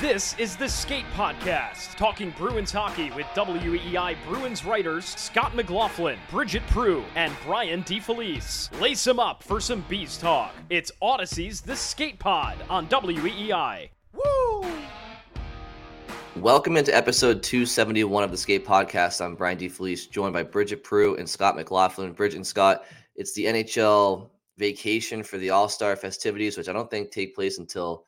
This is the Skate Podcast, talking Bruins hockey with WEEI Bruins writers Scott McLaughlin, Bridgette Proulx, and Brian DeFelice. Lace them up for some bees talk. It's Audacy's The Skate Pod on WEEI. Woo! Welcome into episode 271 of the Skate Podcast. I'm Brian DeFelice, joined by Bridgette Proulx and Scott McLaughlin. Bridgette and Scott, it's the NHL vacation for the All Star festivities, which I don't think take place until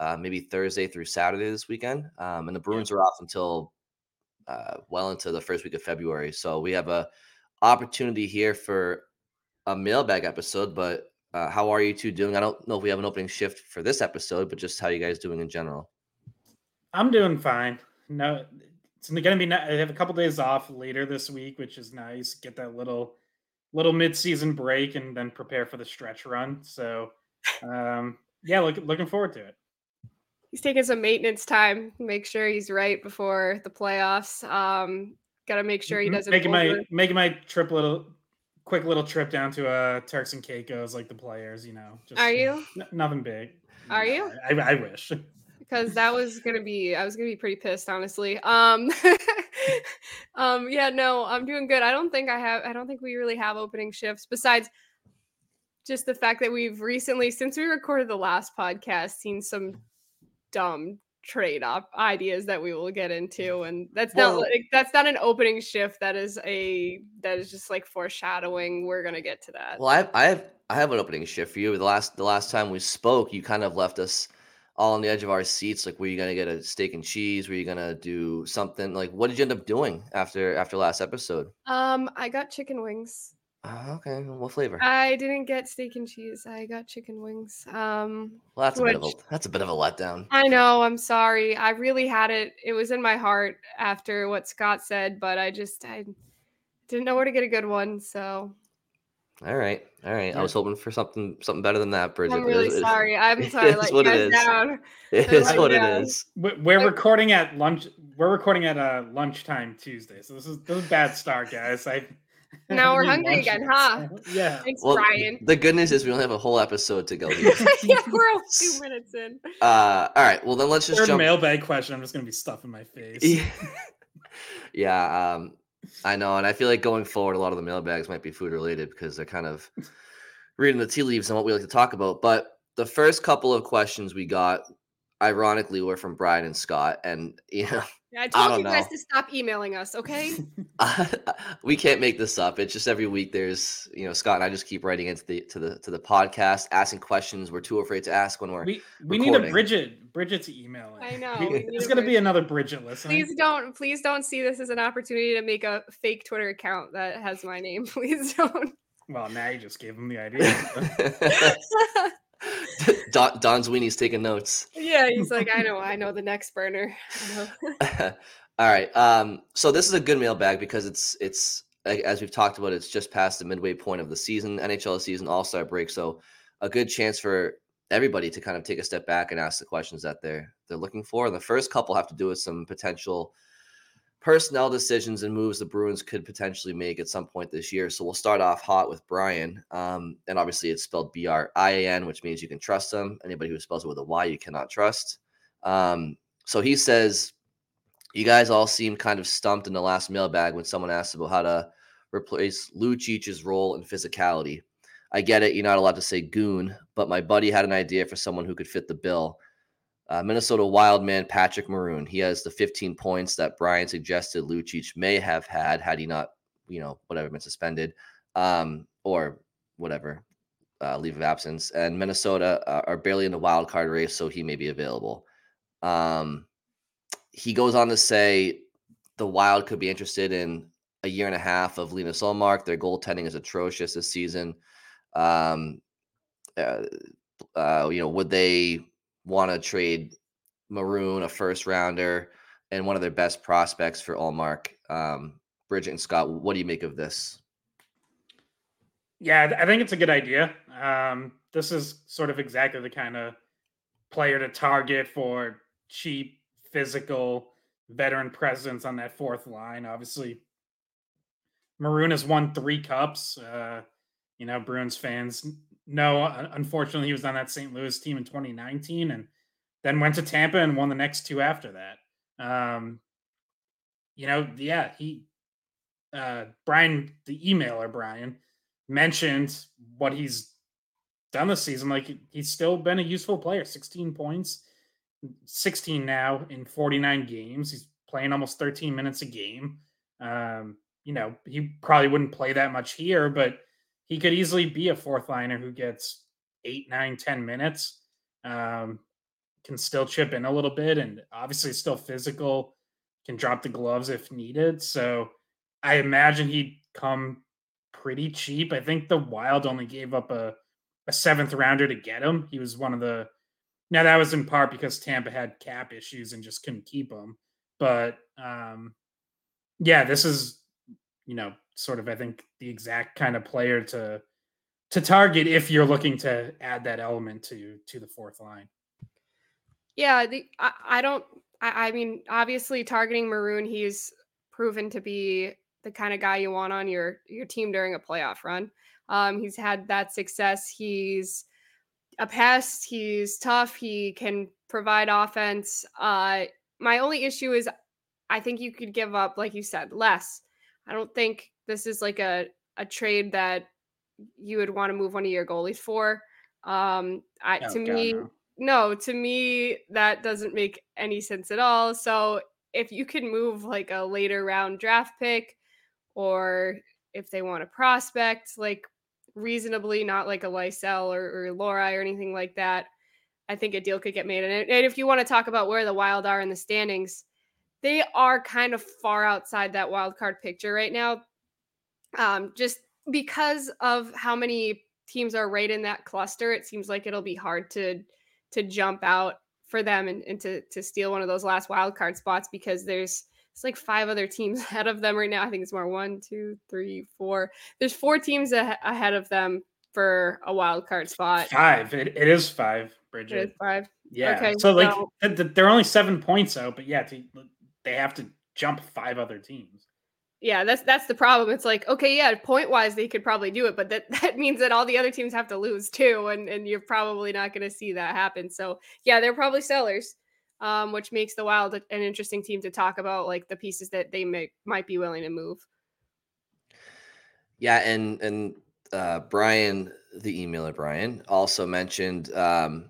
uh, maybe Thursday through Saturday this weekend. Um, and the Bruins are off until uh, well into the first week of February. So we have a opportunity here for a mailbag episode. But uh, how are you two doing? I don't know if we have an opening shift for this episode, but just how you guys doing in general. I'm doing fine. No, it's going to be. I have a couple days off later this week, which is nice. Get that little little mid-season break and then prepare for the stretch run. So, um, yeah, look, looking forward to it he's taking some maintenance time. Make sure he's right before the playoffs. Um, got to make sure he doesn't making over. my making my trip little quick little trip down to uh Turks and Caicos like the players. You know, just, are you n- nothing big? Are you? I, I wish. because that was gonna be I was gonna be pretty pissed honestly. Um um yeah, no, I'm doing good. I don't think I have I don't think we really have opening shifts besides just the fact that we've recently since we recorded the last podcast seen some dumb trade up ideas that we will get into and that's well, not like that's not an opening shift that is a that is just like foreshadowing we're gonna get to that. Well i have i have i have an opening shift for you. The last the last time we spoke you kind of left us all on the edge of our seats like were you gonna get a steak and cheese? Were you gonna do something? Like what did you end up doing after after last episode? Um i got chicken wings uh, okay, what flavor? I didn't get steak and cheese. I got chicken wings. Um, well, that's which, a bit of a that's a bit of a letdown. I know. I'm sorry. I really had it. It was in my heart after what Scott said, but I just I didn't know where to get a good one. So. All right, all right. I was hoping for something something better than that, Bridgette. I'm really it is, sorry. I'm sorry. It's what it is. Down. It is what down. it is. We're recording at lunch. We're recording at uh, lunchtime Tuesday, so this is this is bad start, guys. I now we're hungry again, huh? Yeah. Thanks, well, Brian. The good news is we only have a whole episode to go. yeah, we're only two minutes in. Uh, all right. Well, then let's just Third jump. mailbag question. I'm just gonna be stuffing my face. Yeah. yeah um, I know, and I feel like going forward, a lot of the mailbags might be food related because they're kind of reading the tea leaves and what we like to talk about. But the first couple of questions we got, ironically, were from Brian and Scott, and you know I told I you guys know. to stop emailing us, okay? we can't make this up. It's just every week there's, you know, Scott and I just keep writing into the to the to the podcast, asking questions we're too afraid to ask when we're we we need a Bridgette Bridgette to email. I know. it's gonna be another Bridgette listen. Please don't please don't see this as an opportunity to make a fake Twitter account that has my name. Please don't. Well, now you just gave him the idea. Don, Don Sweeney's taking notes. yeah, he's like, I know, I know the next burner. All right. Um, so this is a good mailbag because it's it's as we've talked about, it's just past the midway point of the season, NHL season, All Star break. So a good chance for everybody to kind of take a step back and ask the questions that they're they're looking for. And the first couple have to do with some potential personnel decisions and moves the Bruins could potentially make at some point this year. So we'll start off hot with Brian. Um, and obviously it's spelled B R I A N, which means you can trust them. Anybody who spells it with a Y, you cannot trust. Um, so he says, You guys all seem kind of stumped in the last mailbag when someone asked about how to replace Lucic's role in physicality. I get it, you're not allowed to say goon, but my buddy had an idea for someone who could fit the bill. Uh, Minnesota Wildman Patrick Maroon. He has the 15 points that Brian suggested Lucic may have had had he not, you know, whatever been suspended, um, or whatever, uh, leave of absence. And Minnesota uh, are barely in the wild card race, so he may be available. Um, he goes on to say the Wild could be interested in a year and a half of Linus Ullmark. Their goaltending is atrocious this season. Um, uh, uh, you know, would they want to trade Maroon, a first rounder, and one of their best prospects for Ullmark. Um, Bridgette and Scott, what do you make of this? Yeah, I think it's a good idea. Um, this is sort of exactly the kind of player to target for cheap, physical, veteran presence on that fourth line. Obviously, Maroon has won three cups. Uh, you know, Bruins fans no, unfortunately, he was on that St. Louis team in 2019 and then went to Tampa and won the next two after that. Um, you know, yeah, he, uh, Brian, the emailer, Brian, mentioned what he's done this season. Like he's still been a useful player 16 points, 16 now in 49 games. He's playing almost 13 minutes a game. Um, you know, he probably wouldn't play that much here, but he could easily be a fourth liner who gets eight, nine, ten minutes. Um, can still chip in a little bit, and obviously still physical. Can drop the gloves if needed. So I imagine he'd come pretty cheap. I think the Wild only gave up a a seventh rounder to get him. He was one of the. Now that was in part because Tampa had cap issues and just couldn't keep him. But um, yeah, this is you know sort of I think the exact kind of player to to target if you're looking to add that element to to the fourth line. Yeah, the I, I don't I, I mean obviously targeting Maroon, he's proven to be the kind of guy you want on your your team during a playoff run. Um, he's had that success. He's a pest. He's tough. He can provide offense. Uh, my only issue is I think you could give up, like you said, less. I don't think this is like a a trade that you would want to move one of your goalies for. Um, I, oh, to me, no. no, to me that doesn't make any sense at all. So if you can move like a later round draft pick, or if they want a prospect, like reasonably, not like a Lysell or, or Lohrei or anything like that, I think a deal could get made. And, and if you want to talk about where the Wild are in the standings, they are kind of far outside that wild card picture right now um, just because of how many teams are right in that cluster, it seems like it'll be hard to to jump out for them and, and to to steal one of those last wild card spots because there's it's like five other teams ahead of them right now. I think it's more one, two, three, four. There's four teams a- ahead of them for a wild card spot. Five. It, it is five, Bridgette. It is five. Yeah. Okay. So, like, they're only seven points out, but yeah, they have to jump five other teams yeah, that's that's the problem. It's like, okay, yeah, point wise they could probably do it, but that, that means that all the other teams have to lose too, and and you're probably not going to see that happen. So yeah, they're probably sellers, um, which makes the Wild an interesting team to talk about, like the pieces that they may might be willing to move. Yeah, and and uh, Brian, the emailer Brian, also mentioned um,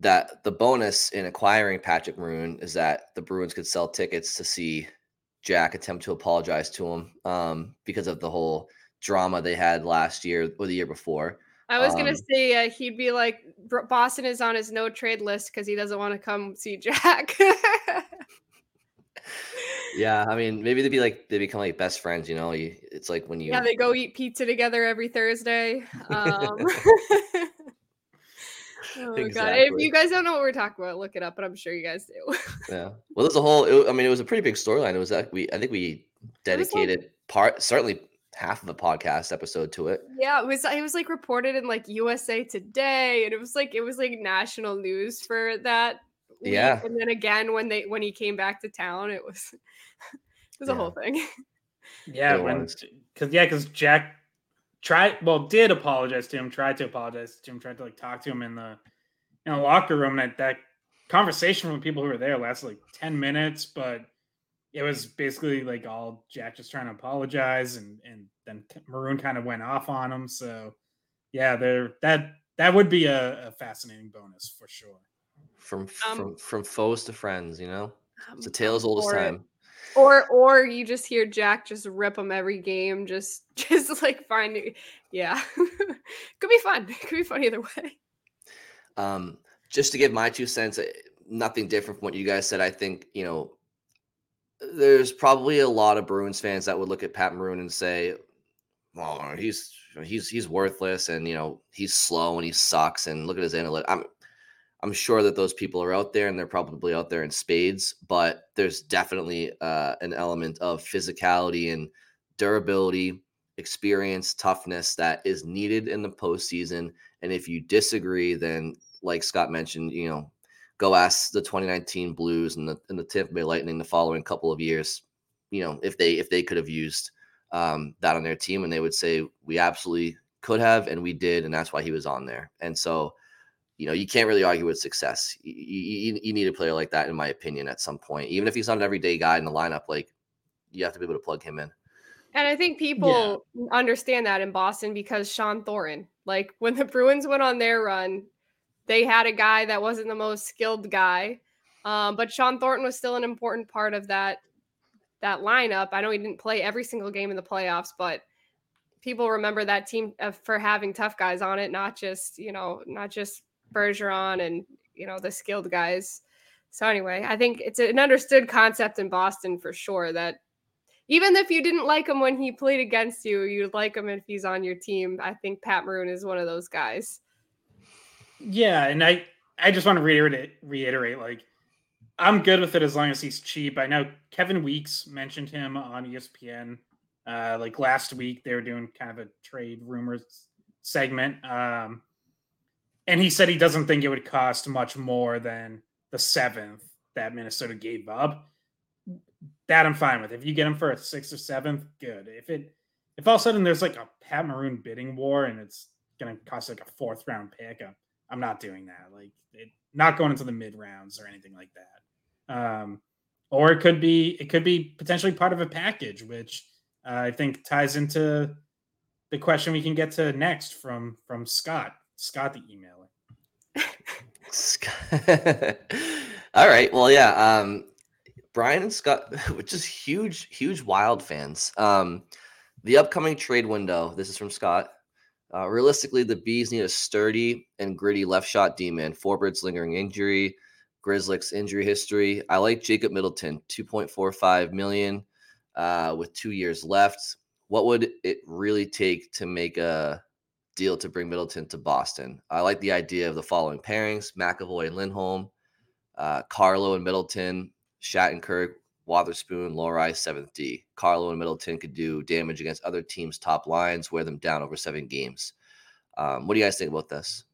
that the bonus in acquiring Patrick Maroon is that the Bruins could sell tickets to see Jack attempt to apologize to him um, because of the whole drama they had last year or the year before. I was um, gonna say uh, he'd be like Boston is on his no trade list because he doesn't want to come see Jack. yeah, I mean, maybe they'd be like they become like best friends. You know, you, it's like when you Yeah, they go eat pizza together every Thursday. Um, oh god! If you guys don't know what we're talking about, look it up. But I'm sure you guys do. yeah. Well, there's a whole. It, I mean, it was a pretty big storyline. It was that we. I think we dedicated like, part certainly half of the podcast episode to it. Yeah, it was. It was like reported in like USA Today, and it was like it was like national news for that. Week. Yeah. And then again, when they when he came back to town, it was it was yeah. a whole thing. Yeah, when because yeah, because Jack tried well did apologize to him, tried to apologize to him, tried to like talk to him in the in the locker room. And that, that conversation with people who were there lasted like 10 minutes, but it was basically like all Jack just trying to apologize and and then Maroon kind of went off on him. So yeah, there that that would be a, a fascinating bonus for sure. From um, from from foes to friends, you know, it's a tale as old as time. Or or you just hear Jack just rip them every game, just just like finding, yeah, could be fun. Could be fun either way. Um, just to give my two cents, eh, nothing different from what you guys said. I think you know there's probably a lot of Bruins fans that would look at Pat Maroon and say, "Well, he's he's he's worthless, and you know he's slow and he sucks." And look at his analytics. I'm sure that those people are out there, and they're probably out there in spades. But there's definitely uh, an element of physicality and durability, experience, toughness that is needed in the postseason. And if you disagree, then like Scott mentioned, you know, go ask the 2019 Blues and the and the Tampa Bay Lightning the following couple of years, you know, if they if they could have used um, that on their team, and they would say we absolutely could have, and we did, and that's why he was on there. And so, you know, you can't really argue with success. You, you, you need a player like that, in my opinion, at some point, even if he's not an everyday guy in the lineup. Like you have to be able to plug him in. And I think people yeah. understand that in Boston because Shawn Thornton, like when the Bruins went on their run, they had a guy that wasn't the most skilled guy, um, but Shawn Thornton was still an important part of that that lineup. I know he didn't play every single game in the playoffs, but people remember that team uh, for having tough guys on it, not just you know not just Bergeron and you know the skilled guys. So anyway, I think it's an understood concept in Boston for sure that even if you didn't like him when he played against you, you'd like him if he's on your team. I think Pat Maroon is one of those guys. Yeah, and I I just want to reiterate reiterate like I'm good with it as long as he's cheap. I know Kevin Weekes mentioned him on ESPN uh like last week they were doing kind of a trade rumors segment um and he said he doesn't think it would cost much more than the 7th that Minnesota gave up. That I'm fine with. If you get him for a 6th or 7th, good. If it if all of a sudden there's like a Pat Maroon bidding war and it's to cost like a 4th round pick, I'm I'm not doing that. Like, it, not going into the mid rounds or anything like that. Um, or it could be it could be potentially part of a package, which uh, I think ties into the question we can get to next from from Scott. Scott, the emailer. All right. Well, yeah. Um, Brian and Scott, which is huge, huge Wild fans. Um, the upcoming trade window. This is from Scott. Uh, realistically, the Bees need a sturdy and gritty left shot D-man. Forbort's lingering injury, Grzelcyk's injury history. I like Jacob Middleton, 2.45 million uh, with two years left. What would it really take to make a deal to bring Middleton to Boston? I like the idea of the following pairings: McAvoy and Lindholm, uh, Carlo and Middleton, Shattenkirk, Wotherspoon, Lohrei, seventh D. Carlo and Middleton could do damage against other teams' top lines, wear them down over seven games. Um, what do you guys think about this?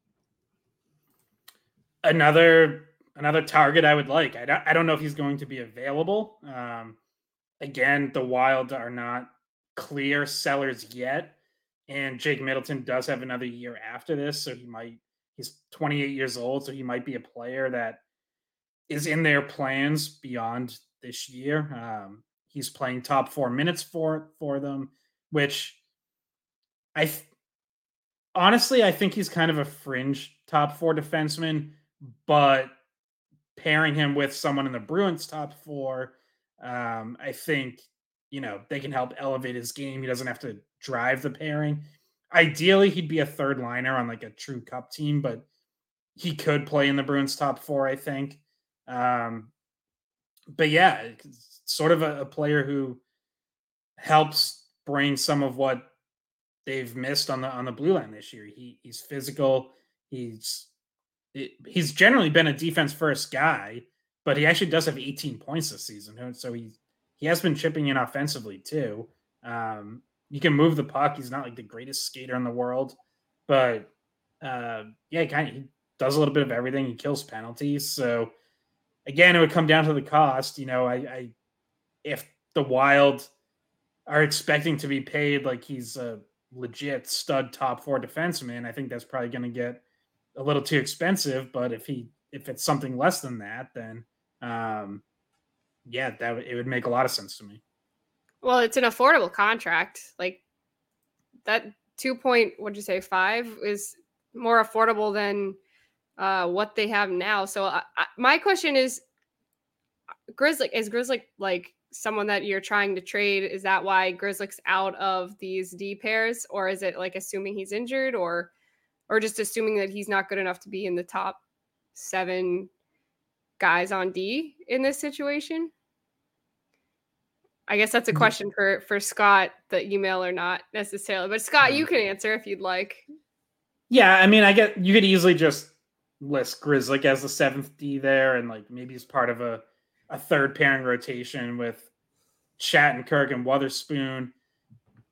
Another another target I would like. I don't, I don't know if he's going to be available. Um, again, the Wild are not clear sellers yet, and Jake Middleton does have another year after this, so he might. He's 28 years old, so he might be a player that is in their plans beyond this year. Um, he's playing top four minutes for for them, which I th- honestly I think he's kind of a fringe top four defenseman, but pairing him with someone in the Bruins top four, um, I think you know they can help elevate his game. He doesn't have to drive the pairing. Ideally, he'd be a third liner on like a true cup team, but he could play in the Bruins top four, I think. Um, but yeah, sort of a, a player who helps bring some of what they've missed on the on the blue line this year. He he's physical. He's he's generally been a defense first guy, but he actually does have 18 points this season. So he he has been chipping in offensively too. Um, you can move the puck. He's not like the greatest skater in the world, but uh, yeah, he kind of he does a little bit of everything. He kills penalties. So again, it would come down to the cost. You know, I, I if the Wild are expecting to be paid like he's a legit stud top four defenseman, I think that's probably going to get a little too expensive. But if he if it's something less than that, then um, yeah, that w- it would make a lot of sense to me. Well, it's an affordable contract. Like that two point, what'd you say, five is more affordable than uh, what they have now. So I, I, my question is, Grizzly is Grizzly like someone that you're trying to trade? Is that why Grizzly's out of these D pairs, or is it like assuming he's injured, or or just assuming that he's not good enough to be in the top seven guys on D in this situation? I guess that's a Mm-hmm. question for for Scott, the email or not necessarily. But Scott, you can answer if you'd like. Yeah, I mean, I get you could easily just list Grizzly as the seventh D there, and like maybe he's part of a a third pairing rotation with Shattenkirk and Wotherspoon.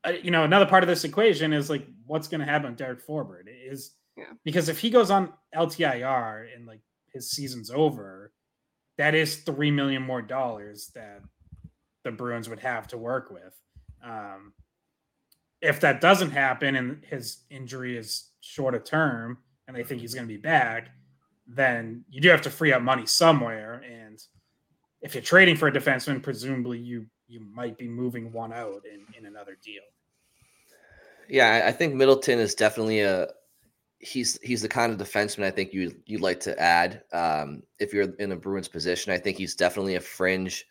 Uh, you know, another part of this equation is like what's going to happen with Derek Forbort is Yeah. because if he goes on LTIR and like his season's over, that is three million more dollars that the Bruins would have to work with. Um, if that doesn't happen and his injury is short of term and they think he's going to be back, then you do have to free up money somewhere. And if you're trading for a defenseman, presumably you you might be moving one out in, in another deal. Yeah, I- think Middleton is definitely a he's he's the kind of defenseman I think you you'd like to add um, if you're in the Bruins position. I think he's definitely a fringe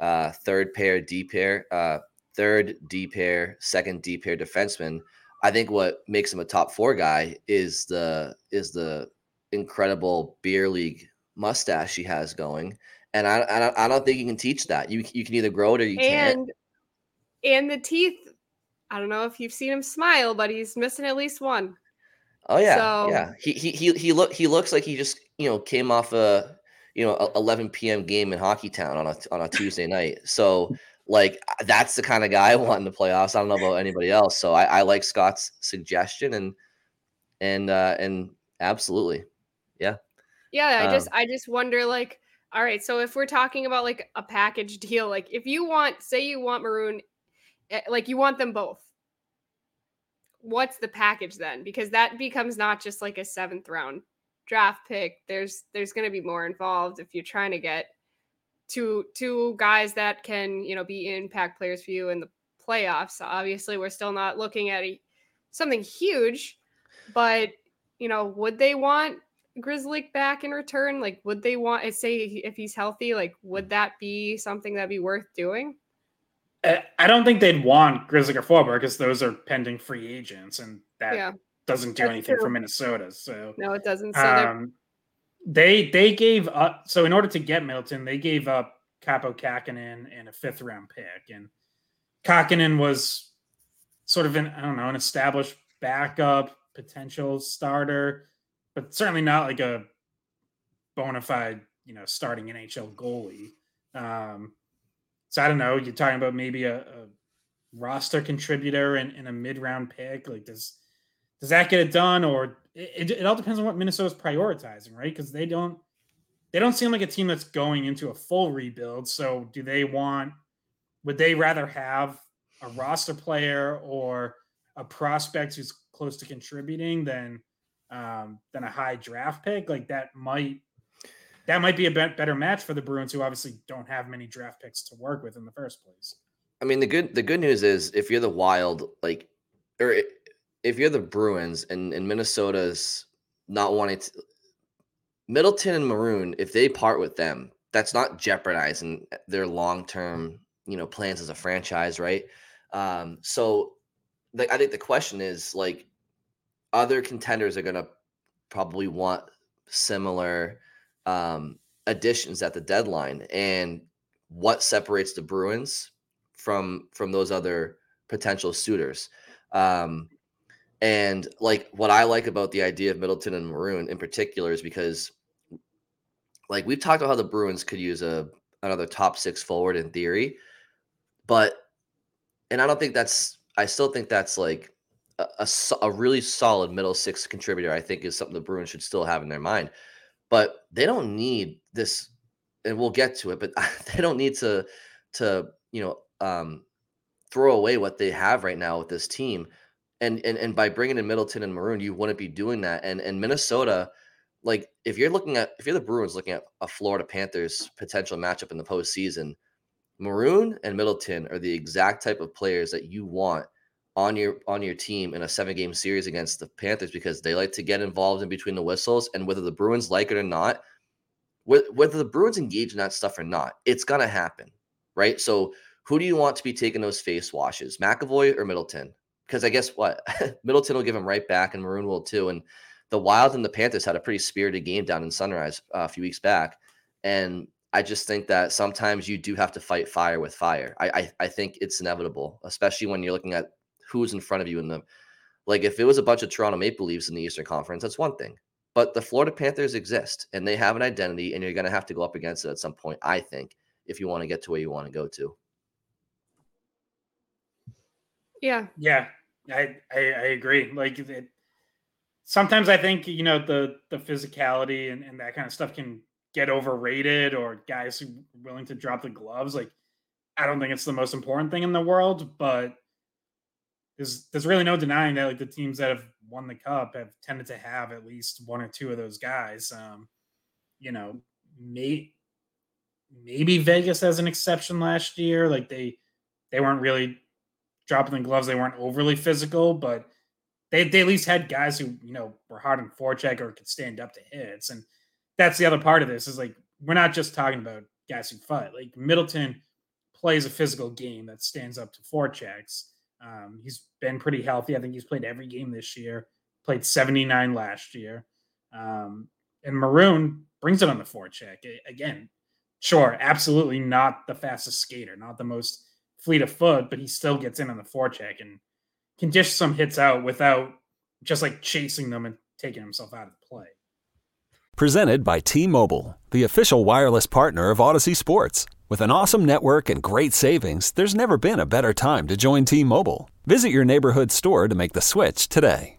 uh, third pair D pair, uh, third D pair, second D pair defenseman. I think what makes him a top four guy is the is the incredible beer league mustache he has going, and I I don't, I don't think you can teach that. You you can either grow it or you can't. And and the teeth. I don't know if you've seen him smile, but he's missing at least one. Oh yeah, So- yeah. He he he he look he looks like he just you know came off a you know 11 p.m. game in Hockey Town on a on a Tuesday night. So like that's the kind of guy I want in the playoffs. I don't know about anybody else. So I, I like Scott's suggestion and and uh and absolutely, Yeah, Yeah, I Um, just I just wonder like all right, so if we're talking about like a package deal, like if you want say you want Maroon eh, like you want them both. What's the package then? Because that becomes not just like a 7th round draft pick. There's there's going to be more involved if you're trying to get two two guys that can, you know, be impact players for you in the playoffs. Obviously, we're still not looking at a, something huge, but you know, would they want Grizzly back in return? Like, would they want say if he's healthy? Like, would that be something that'd be worth doing? I I don't think they'd want Grizzly or Forbort because those are pending free agents, and that Yeah. Doesn't do That's anything for. Minnesota. So No, it doesn't. So um, they they gave up. So in order to get Middleton, they gave up Kaapo Kähkönen and a fifth round pick, and Kakinen was sort of an I don't know an established backup potential starter, but certainly not like a bona fide you know starting NHL goalie. Um, so I don't know. You're talking about maybe a, a roster contributor and, and a mid round pick. Like does does that get it done, or it, it, it all depends on what Minnesota's prioritizing, right? Because they don't they don't seem like a team that's going into a full rebuild. So do they want? Would they rather have a roster player or a prospect who's close to contributing than um, than a high draft pick? Like that might that might be a better match for the Bruins, who obviously don't have many draft picks to work with in the first place. I mean the good the good news is if you're the Wild, like, or if you're the Bruins and and Minnesota's not wanting to, Middleton and Maroon, if they part with them, that's not jeopardizing their long term you know plans as a franchise, right? Um, so the, I think the question is like, other contenders are gonna probably want similar um, additions at the deadline, and what separates the Bruins from from those other potential suitors. Um, and like what I like about the idea of Middleton and Maroon in particular is because like we've talked about how the Bruins could use a another top six forward in theory, but and I don't think that's I still think that's like a, a, a really solid middle six contributor. I think is something the Bruins should still have in their mind, but they don't need this, and we'll get to it. But they don't need to to you know um, throw away what they have right now with this team. And, and and by bringing in Middleton and Maroon, you wouldn't be doing that. And and Minnesota, like if you're looking at if you're the Bruins looking at a Florida Panthers potential matchup in the postseason, Maroon and Middleton are the exact type of players that you want on your on your team in a seven game series against the Panthers because they like to get involved in between the whistles and whether the Bruins like it or not, whether the Bruins engage in that stuff or not, it's gonna happen, right? So who do you want to be taking those face washes, McAvoy or Middleton? Because I guess what Middleton will give him right back and Maroon will too, and the Wild and the Panthers had a pretty spirited game down in Sunrise uh, a few weeks back, and I just think that sometimes you do have to fight fire with fire. I, I, I think it's inevitable, especially when you're looking at who's in front of you in the like. If it was a bunch of Toronto Maple Leafs in the Eastern Conference, that's one thing. But the Florida Panthers exist, and they have an identity, and you're going to have to go up against it at some point. I think if you want to get to where you want to go to. Yeah. Yeah, I I, I agree. Like it, sometimes I think you know the the physicality and, and that kind of stuff can get overrated or guys who willing to drop the gloves. Like I don't think it's the most important thing in the world, but there's there's really no denying that like the teams that have won the cup have tended to have at least one or two of those guys. Um, you know, may, maybe Vegas as an exception last year. Like they they weren't really dropping the gloves. They weren't overly physical, but they, they at least had guys who, you know, were hard on forecheck or could stand up to hits. And that's the other part of this is like, we're not just talking about guys who fight. Like Middleton plays a physical game that stands up to forechecks. Um, he's been pretty healthy. I think he's played every game this year, played 79 last year. Um, and Maroon brings it on the forecheck. Again, sure, absolutely not the fastest skater, not the most fleet of foot, but he still gets in on the forecheck and can dish some hits out without just like chasing them and taking himself out of the play. Presented by T Mobile, the official wireless partner of Audacy Sports. With an awesome network and great savings, there's never been a better time to join T Mobile. Visit your neighborhood store to make the switch today.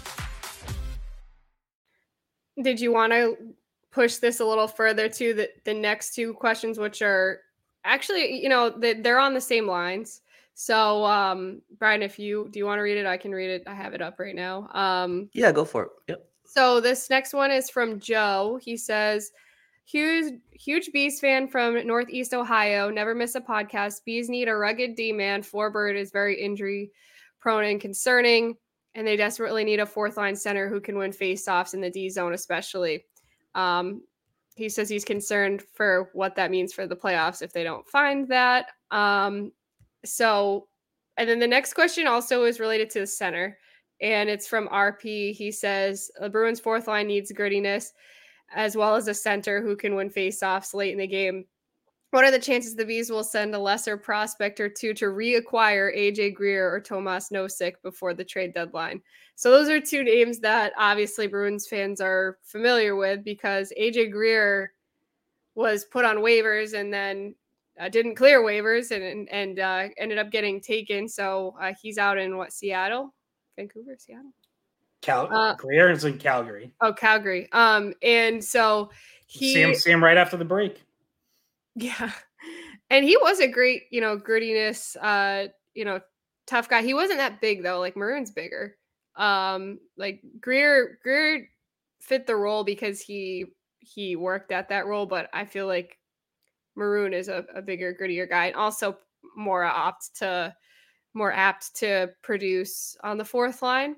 Did you want to push this a little further to the, the next two questions, which are actually, you know, they're on the same lines. So, um, Brian, if you do you want to read it, I can read it. I have it up right now. Um, yeah, go for it. Yep. So this next one is from Joe. He says, huge, huge Bees fan from Northeast Ohio. Never miss a podcast. Bees need a rugged D man. Forbort is very injury prone and concerning and they desperately need a fourth line center who can win faceoffs in the D zone, especially. Um, he says he's concerned for what that means for the playoffs if they don't find that. Um, so, and then the next question also is related to the center, and it's from RP. He says the Bruins' fourth line needs grittiness as well as a center who can win faceoffs late in the game. What are the chances the Bees will send a lesser prospect or two to reacquire AJ Greer or Tomas Nosek before the trade deadline? So those are two names that obviously Bruins fans are familiar with because AJ Greer was put on waivers and then uh, didn't clear waivers and and uh, ended up getting taken. So uh, he's out in what Seattle, Vancouver, Seattle. Cal Uh, Greer is in Calgary. Oh, Calgary. Um, and so he see him see him right after the break. Yeah. And he was a great, you know, grittiness, uh, you know, tough guy. He wasn't that big though. Like Maroon's bigger. Um, like Greer Greer fit the role because he he worked at that role, but I feel like Maroon is a, a bigger, grittier guy and also more apt to more apt to produce on the fourth line.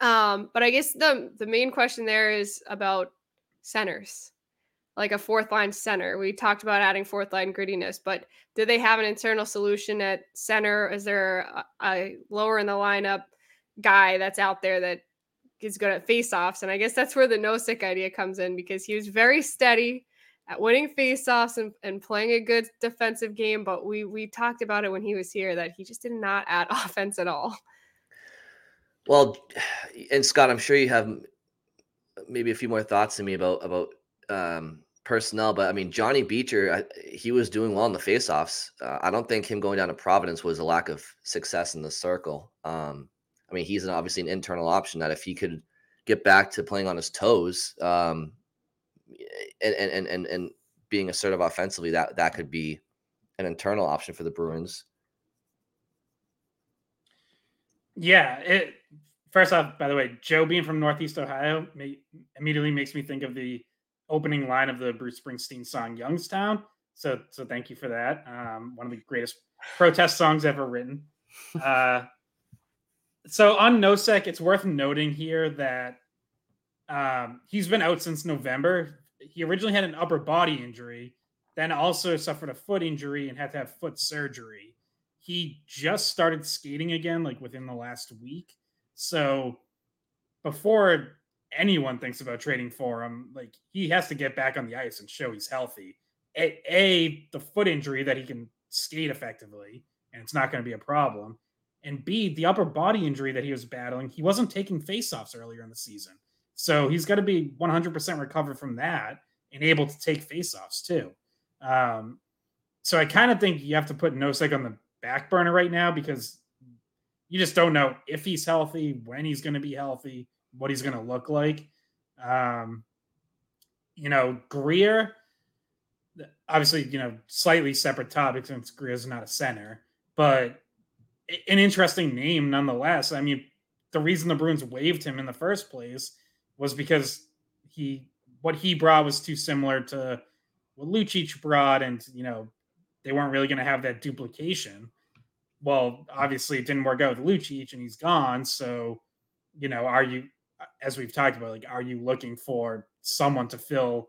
Um, but I guess the the main question there is about centers like a fourth line center. We talked about adding fourth line grittiness, but do they have an internal solution at center? Is there a, a lower in the lineup guy that's out there that is good at faceoffs? And I guess that's where the Nosek idea comes in because he was very steady at winning faceoffs and, and playing a good defensive game. But we we talked about it when he was here that he just did not add offense at all. Well, and Scott, I'm sure you have maybe a few more thoughts to me about about um, personnel, but I mean Johnny Beecher, I, he was doing well in the faceoffs. Uh, I don't think him going down to Providence was a lack of success in the circle. Um, I mean, he's an, obviously an internal option that if he could get back to playing on his toes um, and, and and and being assertive offensively, that that could be an internal option for the Bruins. Yeah. It first off, by the way, Joe being from Northeast Ohio may, immediately makes me think of the opening line of the Bruce Springsteen song Youngstown. So so thank you for that. Um, one of the greatest protest songs ever written. Uh, so on Nosek, it's worth noting here that um, he's been out since November. He originally had an upper body injury, then also suffered a foot injury and had to have foot surgery. He just started skating again, like within the last week. So before anyone thinks about trading for him, like he has to get back on the ice and show he's healthy. A, a the foot injury that he can skate effectively, and it's not going to be a problem. And B, the upper body injury that he was battling, he wasn't taking faceoffs earlier in the season. So he's got to be 100% recovered from that and able to take faceoffs too. Um, so I kind of think you have to put Nosek on the back burner right now because you just don't know if he's healthy, when he's going to be healthy, what he's going to look like. Um, you know, Greer, obviously, you know, slightly separate topic since Greer's not a center, but an interesting name nonetheless. I mean, the reason the Bruins waived him in the first place was because he what he brought was too similar to what Lucic brought, and you know, they weren't really going to have that duplication. Well, obviously, it didn't work out with Lucic, and he's gone. So, you know, are you, as we've talked about, like, are you looking for someone to fill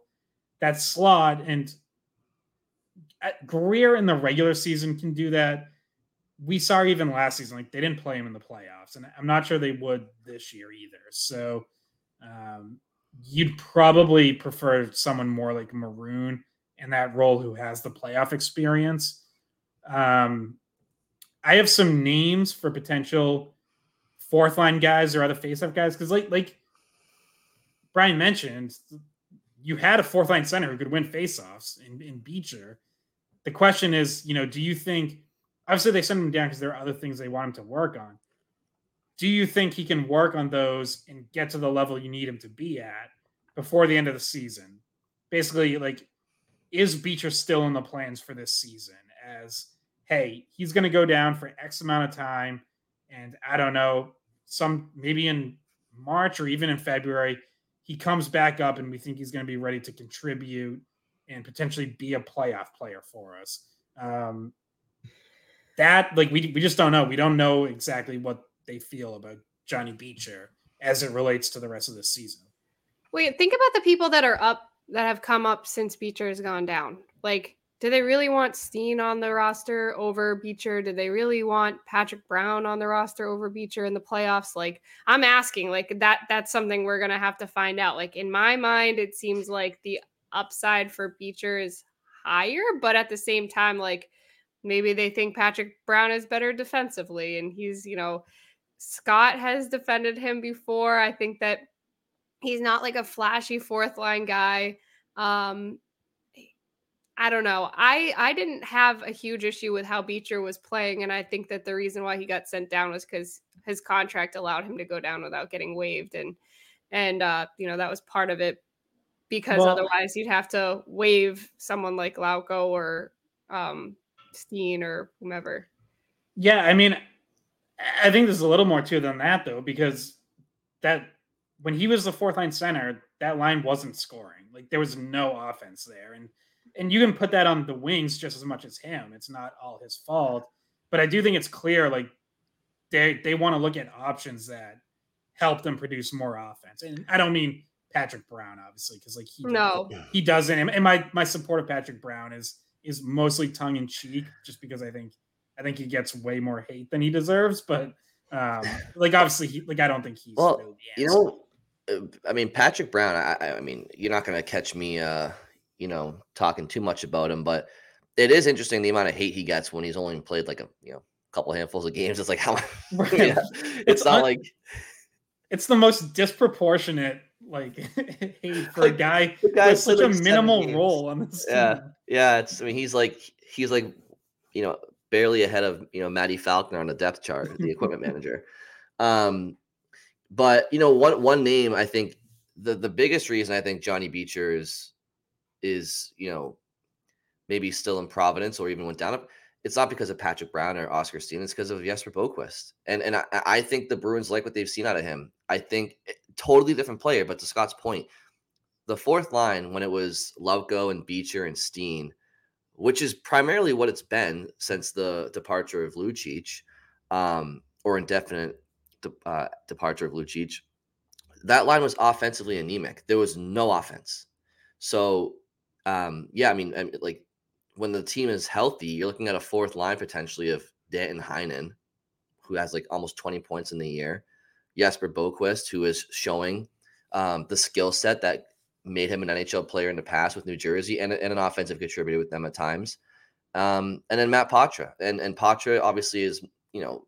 that slot? And Greer in the regular season can do that. We saw even last season, like they didn't play him in the playoffs, and I'm not sure they would this year either. So, um, you'd probably prefer someone more like Maroon in that role who has the playoff experience. Um, I have some names for potential fourth line guys or other faceoff guys because, like, like Brian mentioned, you had a fourth line center who could win faceoffs in, in Beecher. The question is, you know, do you think? Obviously, they sent him down because there are other things they want him to work on. Do you think he can work on those and get to the level you need him to be at before the end of the season? Basically, like, is Beecher still in the plans for this season? As hey, he's going to go down for X amount of time, and I don't know, some maybe in March or even in February, he comes back up, and we think he's going to be ready to contribute and potentially be a playoff player for us. Um, that like we we just don't know. We don't know exactly what they feel about Johnny Beecher as it relates to the rest of the season. Wait, think about the people that are up that have come up since Beecher has gone down. Like, do they really want Steen on the roster over Beecher? Do they really want Patrick Brown on the roster over Beecher in the playoffs? Like, I'm asking, like that that's something we're gonna have to find out. Like in my mind, it seems like the upside for Beecher is higher, but at the same time, like maybe they think Patrick Brown is better defensively and he's, you know, Scott has defended him before. I think that he's not like a flashy fourth line guy. Um, I don't know. I I didn't have a huge issue with how Beecher was playing, and I think that the reason why he got sent down was because his contract allowed him to go down without getting waived, and and uh, you know that was part of it because well, otherwise you'd have to waive someone like Lauko or um, Steen or whomever. Yeah, I mean, I think there's a little more to than that though, because that when he was the fourth line center, that line wasn't scoring. Like there was no offense there, and and you can put that on the wings just as much as him. It's not all his fault, but I do think it's clear like they they want to look at options that help them produce more offense. And I don't mean Patrick Brown, obviously, because like he no he doesn't. And my my support of Patrick Brown is is mostly tongue in cheek, just because I think I think he gets way more hate than he deserves. But um, like obviously, he, like I don't think he's well. Really you know, uh, I mean Patrick Brown. I, I mean, you're not going to catch me, uh, you know, talking too much about him, but it is interesting the amount of hate he gets when he's only played like a you know couple handfuls of games. It's like how right. yeah, it's, it's, not un- like it's the most disproportionate like hate for like, a guy with such a minimal role on this. Yeah, team. yeah. It's I mean he's like he's like you know barely ahead of you know Matty Falconer on the depth chart, the equipment manager. Um, but you know one one name I think the the biggest reason I think Johnny Beecher is you know maybe still in Providence or even went down it's not because of Patrick Brown or Oscar Steen. It's because of Jesper Boqvist. And and I, I, think the Bruins like what they've seen out of him. I think eh, totally different player, but to Scott's point, the fourth line when it was Lauko and Beecher and Steen, which is primarily what it's been since the departure of Lucic, um, or indefinite de- uh, departure of Lucic. That line was offensively anemic. There was no offense. So, um, yeah, I mean, I mean like when the team is healthy, you're looking at a fourth line potentially of Danton Heinen, who has like almost 20 points in the year. Jesper Boqvist, who is showing um, the skill set that made him an NHL player in the past with New Jersey and, and an offensive contributor with them at times. Um, and then Matt Poitras. And, and Poitras obviously is, you know,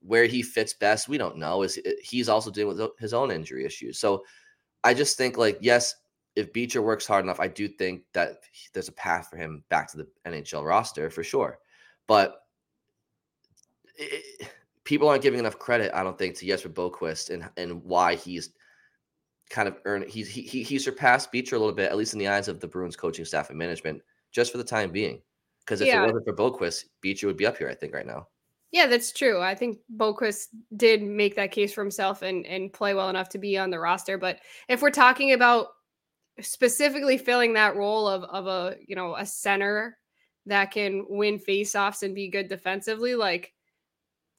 where he fits best, we don't know. Is he's also dealing with his own injury issues. So I just think like, yes, if Beecher works hard enough, I do think that there's a path for him back to the NHL roster for sure. But it, people aren't giving enough credit, I don't think, to Jesper Boqvist and and why he's kind of earned he's he he surpassed Beecher a little bit, at least in the eyes of the Bruins coaching staff and management, just for the time being. Because if yeah. it wasn't for Boqvist, Beecher would be up here, I think, right now. Yeah, that's true. I think Boqvist did make that case for himself and and play well enough to be on the roster. But if we're talking about specifically filling that role of of a you know a center that can win faceoffs and be good defensively like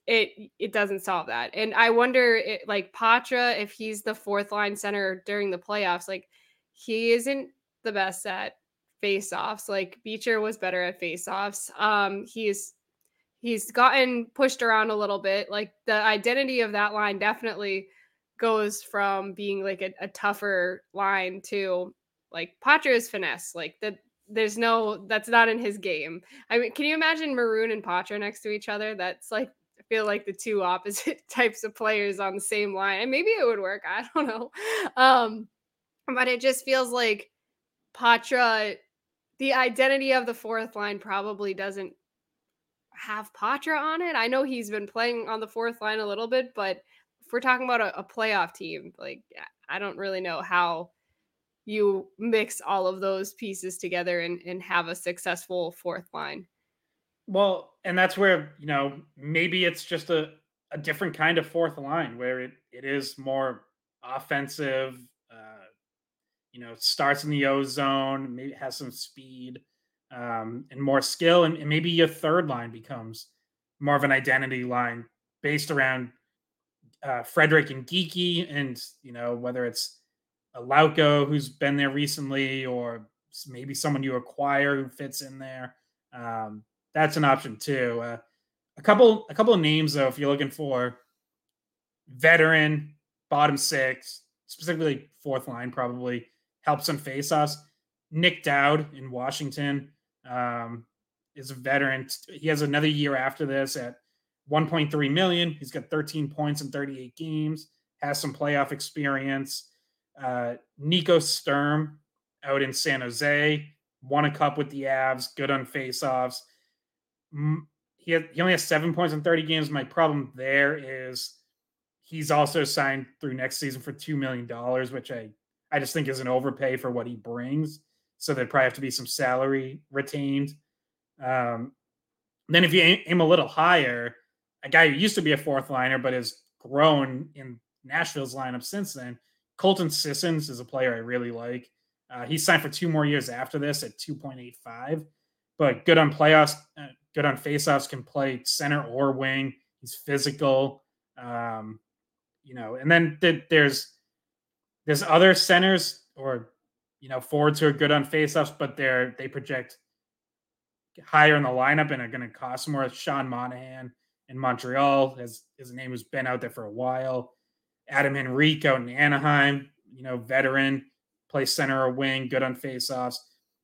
it it doesn't solve that. And i wonder it, like Poitras if he's the fourth line center during the playoffs like he isn't the best at faceoffs. Like beecher was better at faceoffs. Um he's he's gotten pushed around a little bit. Like the identity of that line definitely goes from being like a, a tougher line to like Poitras's finesse. Like that there's no that's not in his game. I mean, can you imagine Maroon and Poitras next to each other? That's like I feel like the two opposite types of players on the same line. And maybe it would work. I don't know. Um, but it just feels like Poitras, the identity of the fourth line probably doesn't have Poitras on it. I know he's been playing on the fourth line a little bit, but if we're talking about a, a playoff team, like I don't really know how you mix all of those pieces together and, and have a successful fourth line. Well, and that's where, you know, maybe it's just a, a different kind of fourth line where it, it is more offensive, uh, you know, starts in the O zone, maybe has some speed um, and more skill. And, and maybe your third line becomes more of an identity line based around uh, Frederic and Geekie, and you know whether it's a Lauko who's been there recently, or maybe someone you acquire who fits in there. Um, that's an option too. Uh, a couple, a couple of names though, if you're looking for veteran bottom six, specifically fourth line, probably helps on faceoffs. Nic Dowd in Washington um, is a veteran. He has another year after this at 1.3 million. He's got 13 points in 38 games, has some playoff experience. Uh, Nico Sturm out in San Jose, won a cup with the Avs, good on faceoffs. He had, he only has seven points in 30 games. My problem there is he's also signed through next season for two million dollars, which I I just think is an overpay for what he brings. So there'd probably have to be some salary retained. Um, then if you aim a little higher, a guy who used to be a fourth liner but has grown in Nashville's lineup since then, Colton Sissons is a player I really like. Uh, he's signed for two more years after this at 2.85, but good on playoffs, uh, good on faceoffs, can play center or wing. He's physical, um, you know. And then th- there's there's other centers or you know forwards who are good on faceoffs, but they're they project higher in the lineup and are going to cost more. Sean Monahan in Montreal, His, his name has been out there for a while. Adam Henrique out in Anaheim, you know, veteran, plays center or wing, good on faceoffs.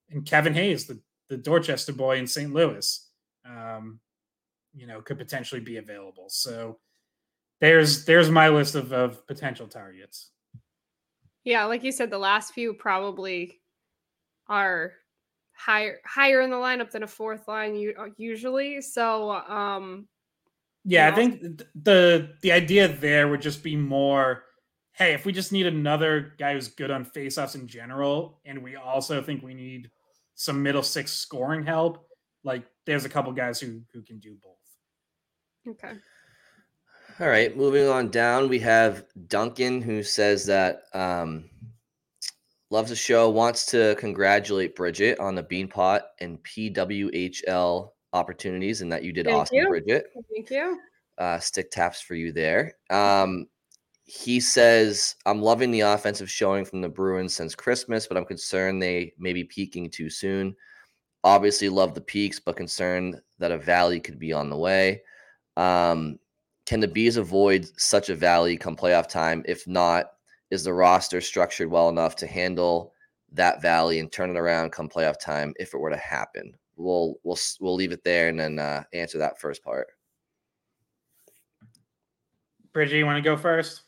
And Kevin Hayes, the, the Dorchester boy in St. Louis, um, you know, could potentially be available. So there's there's my list of, of potential targets. Yeah, like you said, the last few probably are higher higher in the lineup than a fourth line usually. So um yeah, you know? I think the the idea there would just be more hey, if we just need another guy who's good on faceoffs in general, and we also think we need some middle six scoring help, like there's a couple guys who who can do both. Okay. All right, moving on down, we have Duncan who says that um, loves the show, wants to congratulate Bridgette on the Beanpot and PWHL opportunities, and that you did Thank awesome, you. Bridgette. Thank you. Uh, stick taps for you there. Um, he says, I'm loving the offensive showing from the Bruins since Christmas, but I'm concerned they may be peaking too soon. Obviously, love the peaks, but concerned that a valley could be on the way. Um, can the Bees avoid such a valley come playoff time? If not, is the roster structured well enough to handle that valley and turn it around come playoff time if it were to happen? We'll we'll we'll leave it there and then uh, answer that first part. Bridgette, you want to go first?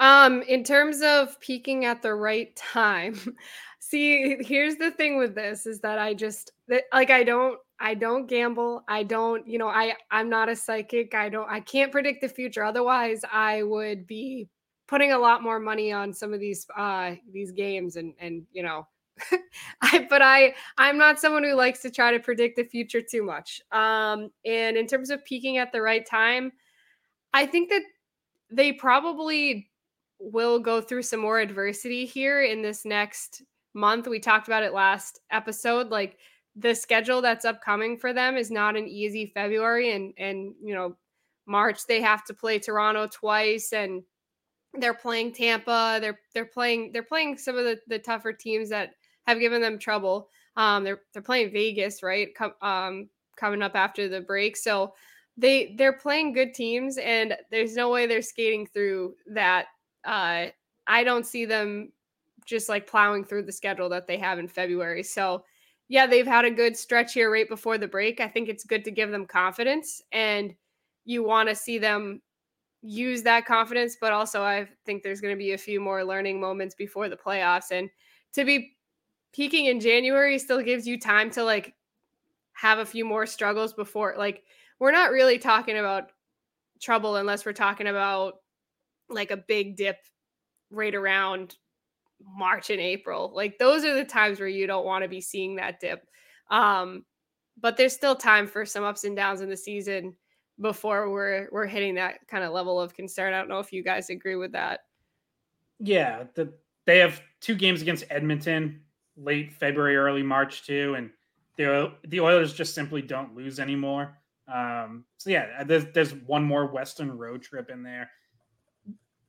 Um, in terms of peaking at the right time, see, here's the thing with this is that I just that like I don't I don't gamble. I don't, you know, I I'm not a psychic. I don't I can't predict the future. Otherwise, I would be putting a lot more money on some of these uh these games and and you know I but I I'm not someone who likes to try to predict the future too much. Um and in terms of peaking at the right time, I think that they probably will go through some more adversity here in this next month. We talked about it last episode like the schedule that's upcoming for them is not an easy February and and you know March they have to play Toronto twice and they're playing Tampa they're they're playing they're playing some of the, the tougher teams that have given them trouble. Um they're they're playing Vegas right um coming up after the break. So they they're playing good teams and there's no way they're skating through that. Uh I don't see them just like plowing through the schedule that they have in February. So yeah, they've had a good stretch here right before the break. I think it's good to give them confidence and you want to see them use that confidence, but also I think there's going to be a few more learning moments before the playoffs. And to be peaking in January still gives you time to like have a few more struggles before like we're not really talking about trouble unless we're talking about like a big dip right around March and April. Like those are the times where you don't want to be seeing that dip. Um, but there's still time for some ups and downs in the season before we're we're hitting that kind of level of concern. I don't know if you guys agree with that. Yeah, the, they have two games against Edmonton late February, early March too, and the the Oilers just simply don't lose anymore. Um, so yeah, there's there's one more Western road trip in there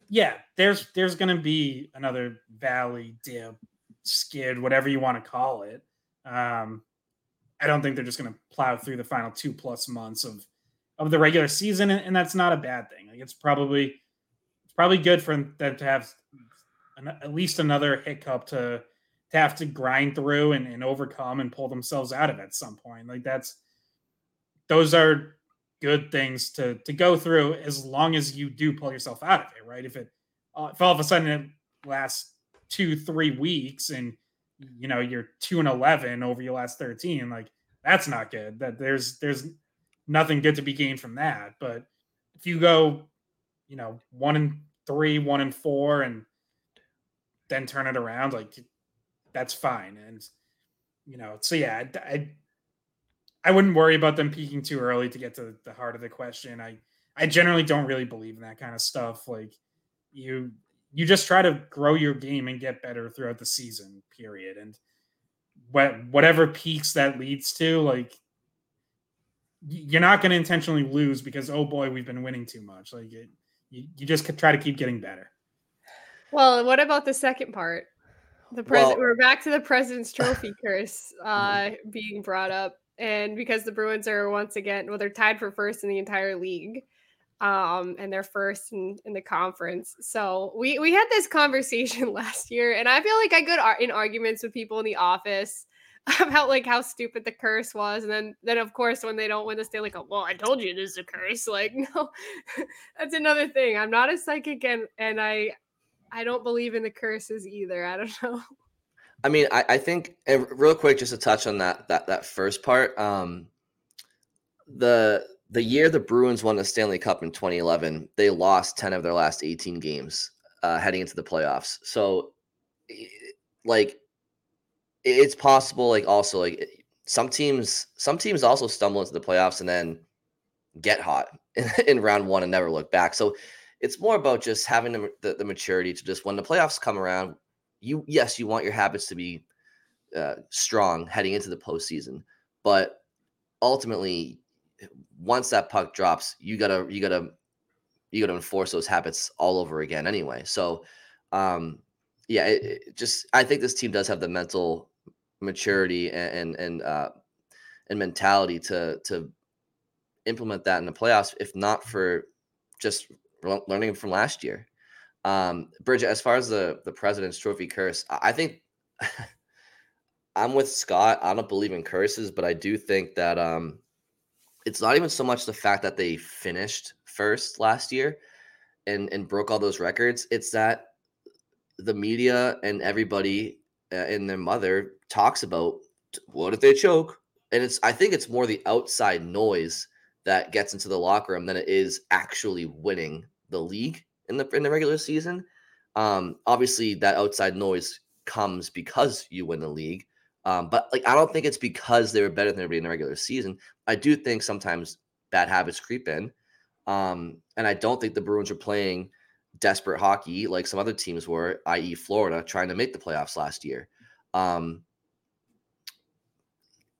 yeah, there's there's to be another valley dip, skid, whatever you want to call it. Um, I don't think they're just to plow through the final two plus months of of the regular season, and, and that's not a bad thing. Like it's probably it's probably good for them to have an, at least another hiccup to to have to grind through and, and overcome and pull themselves out of at some point. Like that's those are good things to to go through as long as you do pull yourself out of it, right? If it uh, if all of a sudden it lasts two three weeks and you know you're two and eleven over your last thirteen. Like that's not good. That there's there's nothing good to be gained from that. But if you go, you know, one and three, one and four, and then turn it around, like that's fine. And you know, so yeah, I, I, wouldn't worry about them peaking too early to get to the heart of the question. I I generally don't really believe in that kind of stuff. Like you you just try to grow your game and get better throughout the season, period. And what whatever peaks that leads to, like you're not going to intentionally lose because oh boy, we've been winning too much. Like it, you, you just try to keep getting better. Well, what about the second part? The president. Well, we're back to the president's trophy curse uh, being brought up, and because the Bruins are once again, well, they're tied for first in the entire league, um, and they're first in, in the conference. So we we had this conversation last year, and I feel like I got in arguments with people in the office about like how stupid the curse was, and then then of course when they don't win the Stanley Cup, well, I told you this is a curse. Like no, that's another thing. I'm not a psychic, and and I I don't believe in the curses either. I don't know. I mean, I, I think real quick, just to touch on that that that first part. Um, the the year the Bruins won the Stanley Cup in 2011, they lost 10 of their last 18 games uh, heading into the playoffs. So, like, it's possible. Like, also, like some teams, some teams also stumble into the playoffs and then get hot in, in round one and never look back. So, it's more about just having the, the, the, maturity to just when the playoffs come around, you yes, you want your habits to be uh, strong heading into the postseason, but ultimately, once that puck drops, you gotta you gotta you gotta enforce those habits all over again anyway. So, um, yeah, it, it just I think this team does have the mental maturity and and and, uh, and mentality to to implement that in the playoffs. If not for just learning from last year. Um, Bridgette, as far as the the President's Trophy curse, I think I'm with Scott. I don't believe in curses, but I do think that um, it's not even so much the fact that they finished first last year and and broke all those records. It's that the media and everybody uh, and their mother talks about what if they choke, and it's I think it's more the outside noise that gets into the locker room than it is actually winning the league in the in the regular season. Um, obviously, that outside noise comes because you win the league. Um, but like I don't think it's because they were better than everybody in the regular season. I do think sometimes bad habits creep in. Um, and I don't think the Bruins are playing desperate hockey like some other teams were, i.e., Florida, trying to make the playoffs last year. Um,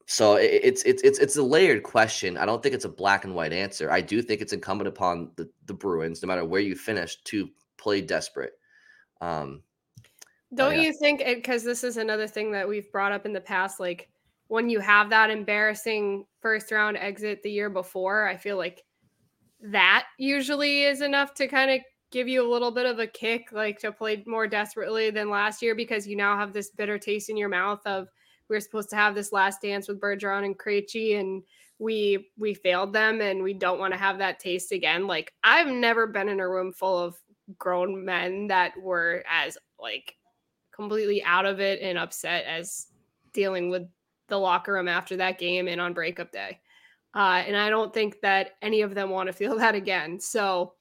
so it's it's it's it's a layered question. I don't think it's a black and white answer. I do think it's incumbent upon the the Bruins, no matter where you finish, to play desperate. Um, don't yeah. you think? Because this is another thing that we've brought up in the past, like when you have that embarrassing first round exit the year before, I feel like that usually is enough to kind of give you a little bit of a kick, like to play more desperately than last year because you now have this bitter taste in your mouth of we were supposed to have this last dance with Bergeron and Krejci, and we we failed them, and we don't want to have that taste again. Like I've never been in a room full of grown men that were as like completely out of it and upset as dealing with the locker room after that game and on breakup day. Uh, and I don't think that any of them want to feel that again. So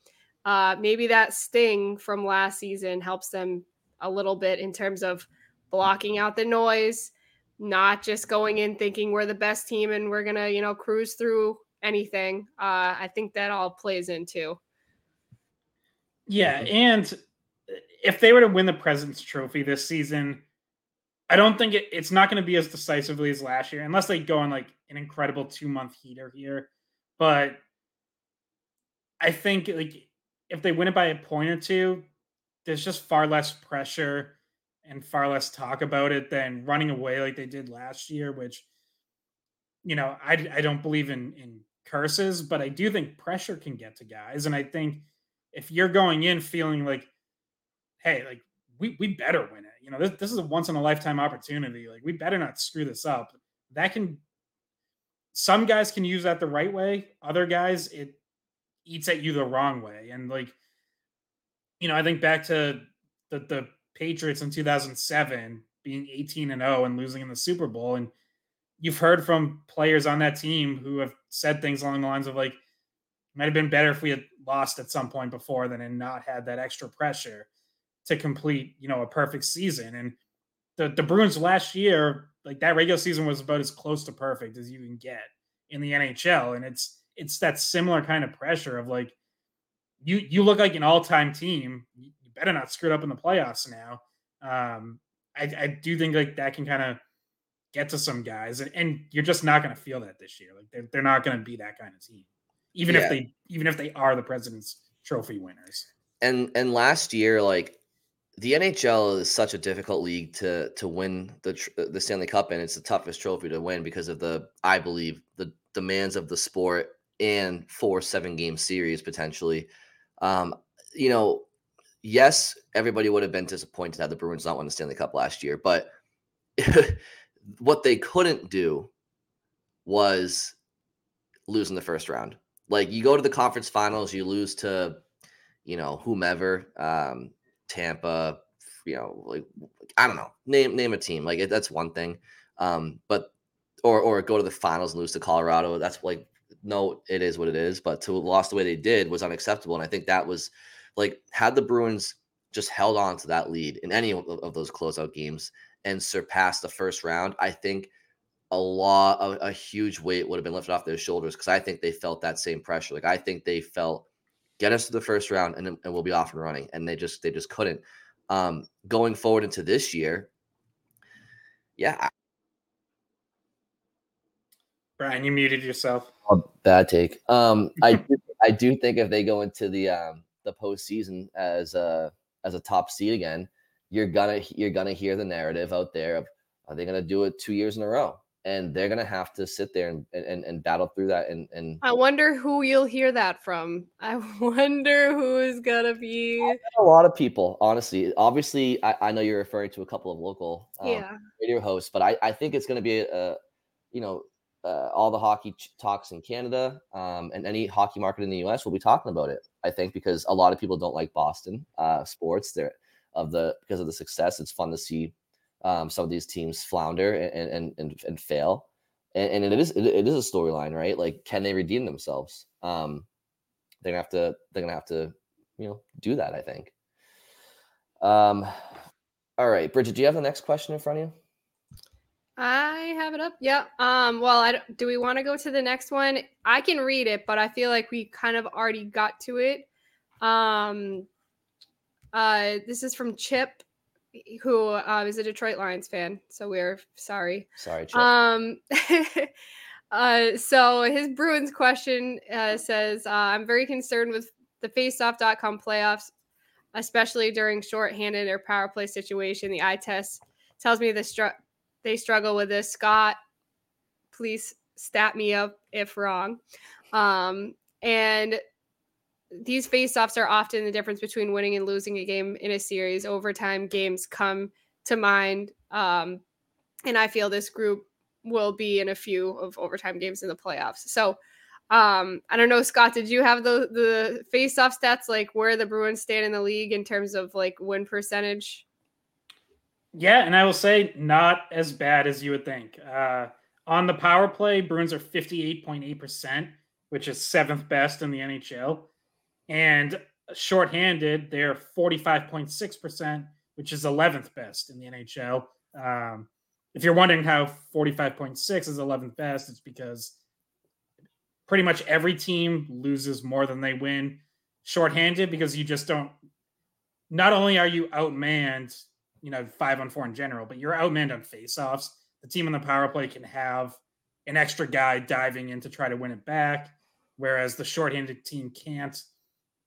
uh, maybe that sting from last season helps them a little bit in terms of blocking out the noise, not just going in thinking we're the best team and we're gonna, you know, cruise through anything. Uh, I think that all plays into. Yeah, and if they were to win the President's Trophy this season, I don't think it, it's not going to be as decisively as last year, unless they go on like an incredible two month heater here. But I think like if they win it by a point or two, there's just far less pressure and far less talk about it than running away like they did last year, which, you know, I, I don't believe in, in curses, but I do think pressure can get to guys. And I think if you're going in feeling like, hey, like we, we better win it, you know, this, this is a once in a lifetime opportunity. Like we better not screw this up. That can, some guys can use that the right way. Other guys, it eats at you the wrong way. And like, you know, I think back to the, the Patriots in 2007 being 18 and 0 and losing in the Super Bowl. And you've heard from players on that team who have said things along the lines of like, might have been better if we had lost at some point before than and not had that extra pressure to complete, you know, a perfect season. And the, the Bruins last year, like that regular season was about as close to perfect as you can get in the NHL. And it's it's that similar kind of pressure of like you you look like an all-time team. Better not screw it up in the playoffs now. Um, I, I do think like that can kind of get to some guys, and, and you're just not going to feel that this year. Like they're, they're not going to be that kind of team, even yeah. if they even if they are the President's Trophy winners. And and last year, like the NHL is such a difficult league to to win the the Stanley Cup and It's the toughest trophy to win because of the I believe the demands of the sport and four seven game series potentially. Um, you know, yes, everybody would have been disappointed had the Bruins not won the Stanley Cup last year, but what they couldn't do was lose in the first round. Like you go to the conference finals, you lose to, you know, whomever, um, Tampa, you know, like I don't know, name name a team. Like that's one thing. Um, but or or go to the finals and lose to Colorado. That's like no, it is what it is. But to lost the way they did was unacceptable. And I think that was like had the Bruins just held on to that lead in any of, of those closeout games and surpassed the first round, I think a lot of a huge weight would have been lifted off their shoulders because I think they felt that same pressure. Like I think they felt get us to the first round and, and we'll be off and running. And they just they just couldn't. Um, going forward into this year, yeah, Brian, you muted yourself. Oh, bad take. Um, I do, I do think if they go into the um the postseason as a as a top seed again, you're gonna you're gonna hear the narrative out there of are they gonna do it two years in a row? And they're gonna have to sit there and and, and battle through that. And, and I wonder who you'll hear that from. I wonder who is gonna be a lot of people, honestly. Obviously, I, I know you're referring to a couple of local um, yeah. radio hosts, but I, I think it's gonna be a, you know uh, all the hockey talks in Canada um, and any hockey market in the U.S. will be talking about it. I think because a lot of people don't like Boston uh, sports. There of the because of the success. It's fun to see um, some of these teams flounder and and and, and fail. And, and, it is it, it is a storyline, right? Like, can they redeem themselves? Um, they're gonna have to they're gonna have to you know do that. I think. Um, all right, Bridgette, do you have the next question in front of you? I have it up. Yeah. Um, well, I do we want to go to the next one? I can read it, but I feel like we kind of already got to it. Um, uh, this is from Chip, who uh, is a Detroit Lions fan. So we're sorry. Sorry, Chip. Um, uh, so his Bruins question uh, says, uh, I'm very concerned with the faceoff.com playoffs, especially during shorthanded or power play situation. The eye test tells me the str- they struggle with this. Scott, please stat me up if wrong. Um, and these face-offs are often the difference between winning and losing a game in a series. Overtime games come to mind. Um, and I feel this group will be in a few of overtime games in the playoffs. So um, I don't know, Scott, did you have the the face-off stats like where the Bruins stand in the league in terms of like win percentage? Yeah, and I will say not as bad as you would think. Uh, on the power play, Bruins are 58.8%, which is seventh best in the NHL. And shorthanded, they're 45.6%, which is 11th best in the NHL. Um, if you're wondering how 45.6 is 11th best, it's because pretty much every team loses more than they win shorthanded because you just don't. Not only are you outmanned you know, five on four in general, but you're outmanned on faceoffs. The team on the power play can have an extra guy diving in to try to win it back, whereas the shorthanded team can't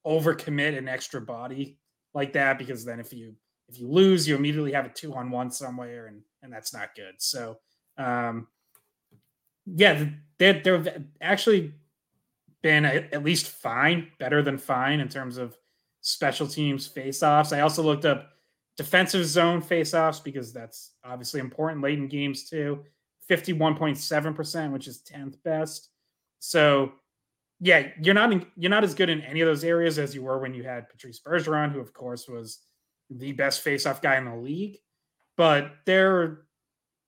overcommit an extra body like that because then if you if you lose, you immediately have a two on one somewhere, and and that's not good. So, um, yeah, they they've actually been at least fine, better than fine in terms of special teams face-offs. I also looked up defensive zone faceoffs because that's obviously important late in games too. 51.7%, which is 10th best. So, yeah, you're not in, you're not as good in any of those areas as you were when you had Patrice Bergeron, who of course was the best faceoff guy in the league. but they're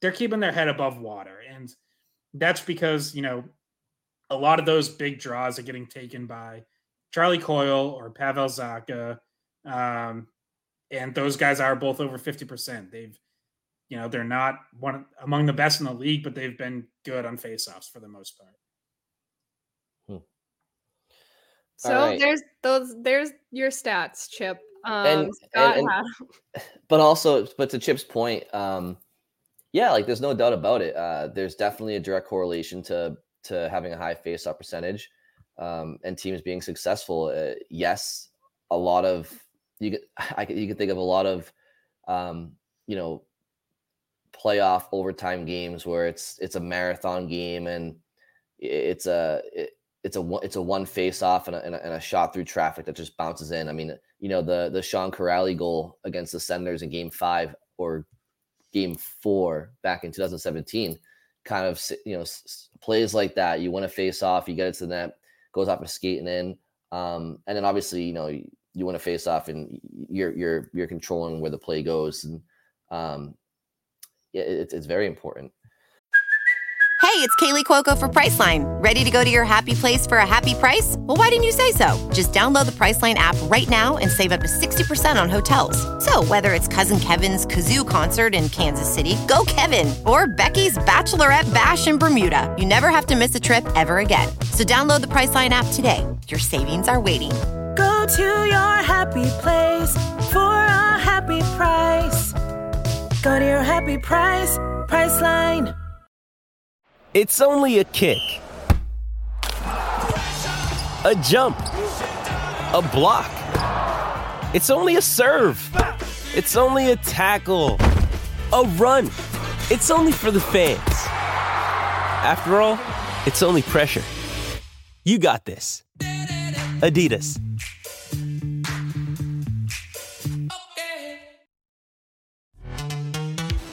they're keeping their head above water, and that's because you know a lot of those big draws are getting taken by Charlie Coyle or Pavel Zacha, um, and those guys are both over fifty percent. They've you know they're not one among the best in the league, but they've been good on faceoffs for the most part. So right. there's those there's your stats, Chip. Um, And- Scott and- but also but to chip's point um yeah like there's no doubt about it uh there's definitely a direct correlation to to having a high face off percentage um and teams being successful uh, yes a lot of you could i could you could think of a lot of um you know playoff overtime games where it's it's a marathon game and it's a it, it's a it's a one face off and a, and, a, and a shot through traffic that just bounces in. I mean, you know the the Sean Kuraly goal against the Senators in Game Five or Game Four back in 2017, kind of you know plays like that. You want to face off, you get it to the net, goes off and skating in, um, and then obviously you know you, want to face off and you're you're you're controlling where the play goes, and um, it's it's very important. Hey, it's Kaley Cuoco for Priceline. Ready to go to your happy place for a happy price? Well, why didn't you say so? Just download the Priceline app right now and save up to 60% on hotels. So, whether it's Cousin Kevin's Kazoo concert in Kansas City, go Kevin, or Becky's Bachelorette Bash in Bermuda, you never have to miss a trip ever again. So, download the Priceline app today. Your savings are waiting. Go to your happy place for a happy price. Go to your happy price, Priceline. It's only a kick, a jump, a block. It's only a serve. It's only a tackle, a run. It's only for the fans. After all, it's only pressure. You got this. Adidas.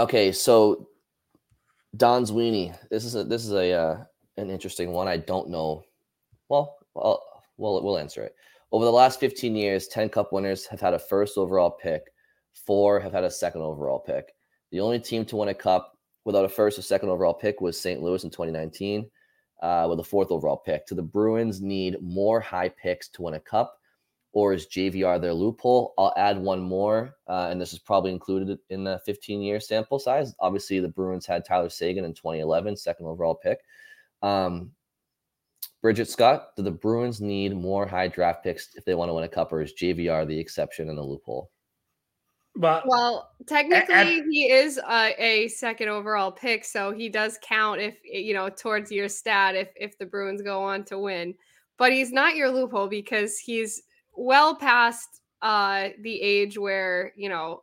okay, so Don Sweeney. This is a this is a uh, an interesting one. I don't know. Well, well, we'll we'll answer it. Over the last 15 years, 10 Cup winners have had a first overall pick. Four have had a second overall pick. The only team to win a Cup without a first or second overall pick was St. Louis in 2019, uh, with a fourth overall pick. Do the Bruins need more high picks to win a Cup? Or is JVR their loophole? I'll add one more, uh, and this is probably included in the 15 year sample size. Obviously, the Bruins had Tyler Seguin in 2011, second overall pick. Um, Bridgette Scott, do the Bruins need more high draft picks if they want to win a cup, or is JVR the exception and the loophole? But Well, technically, he is a, a second overall pick, so he does count if you know towards your stat if if the Bruins go on to win. But he's not your loophole because he's well past uh the age where you know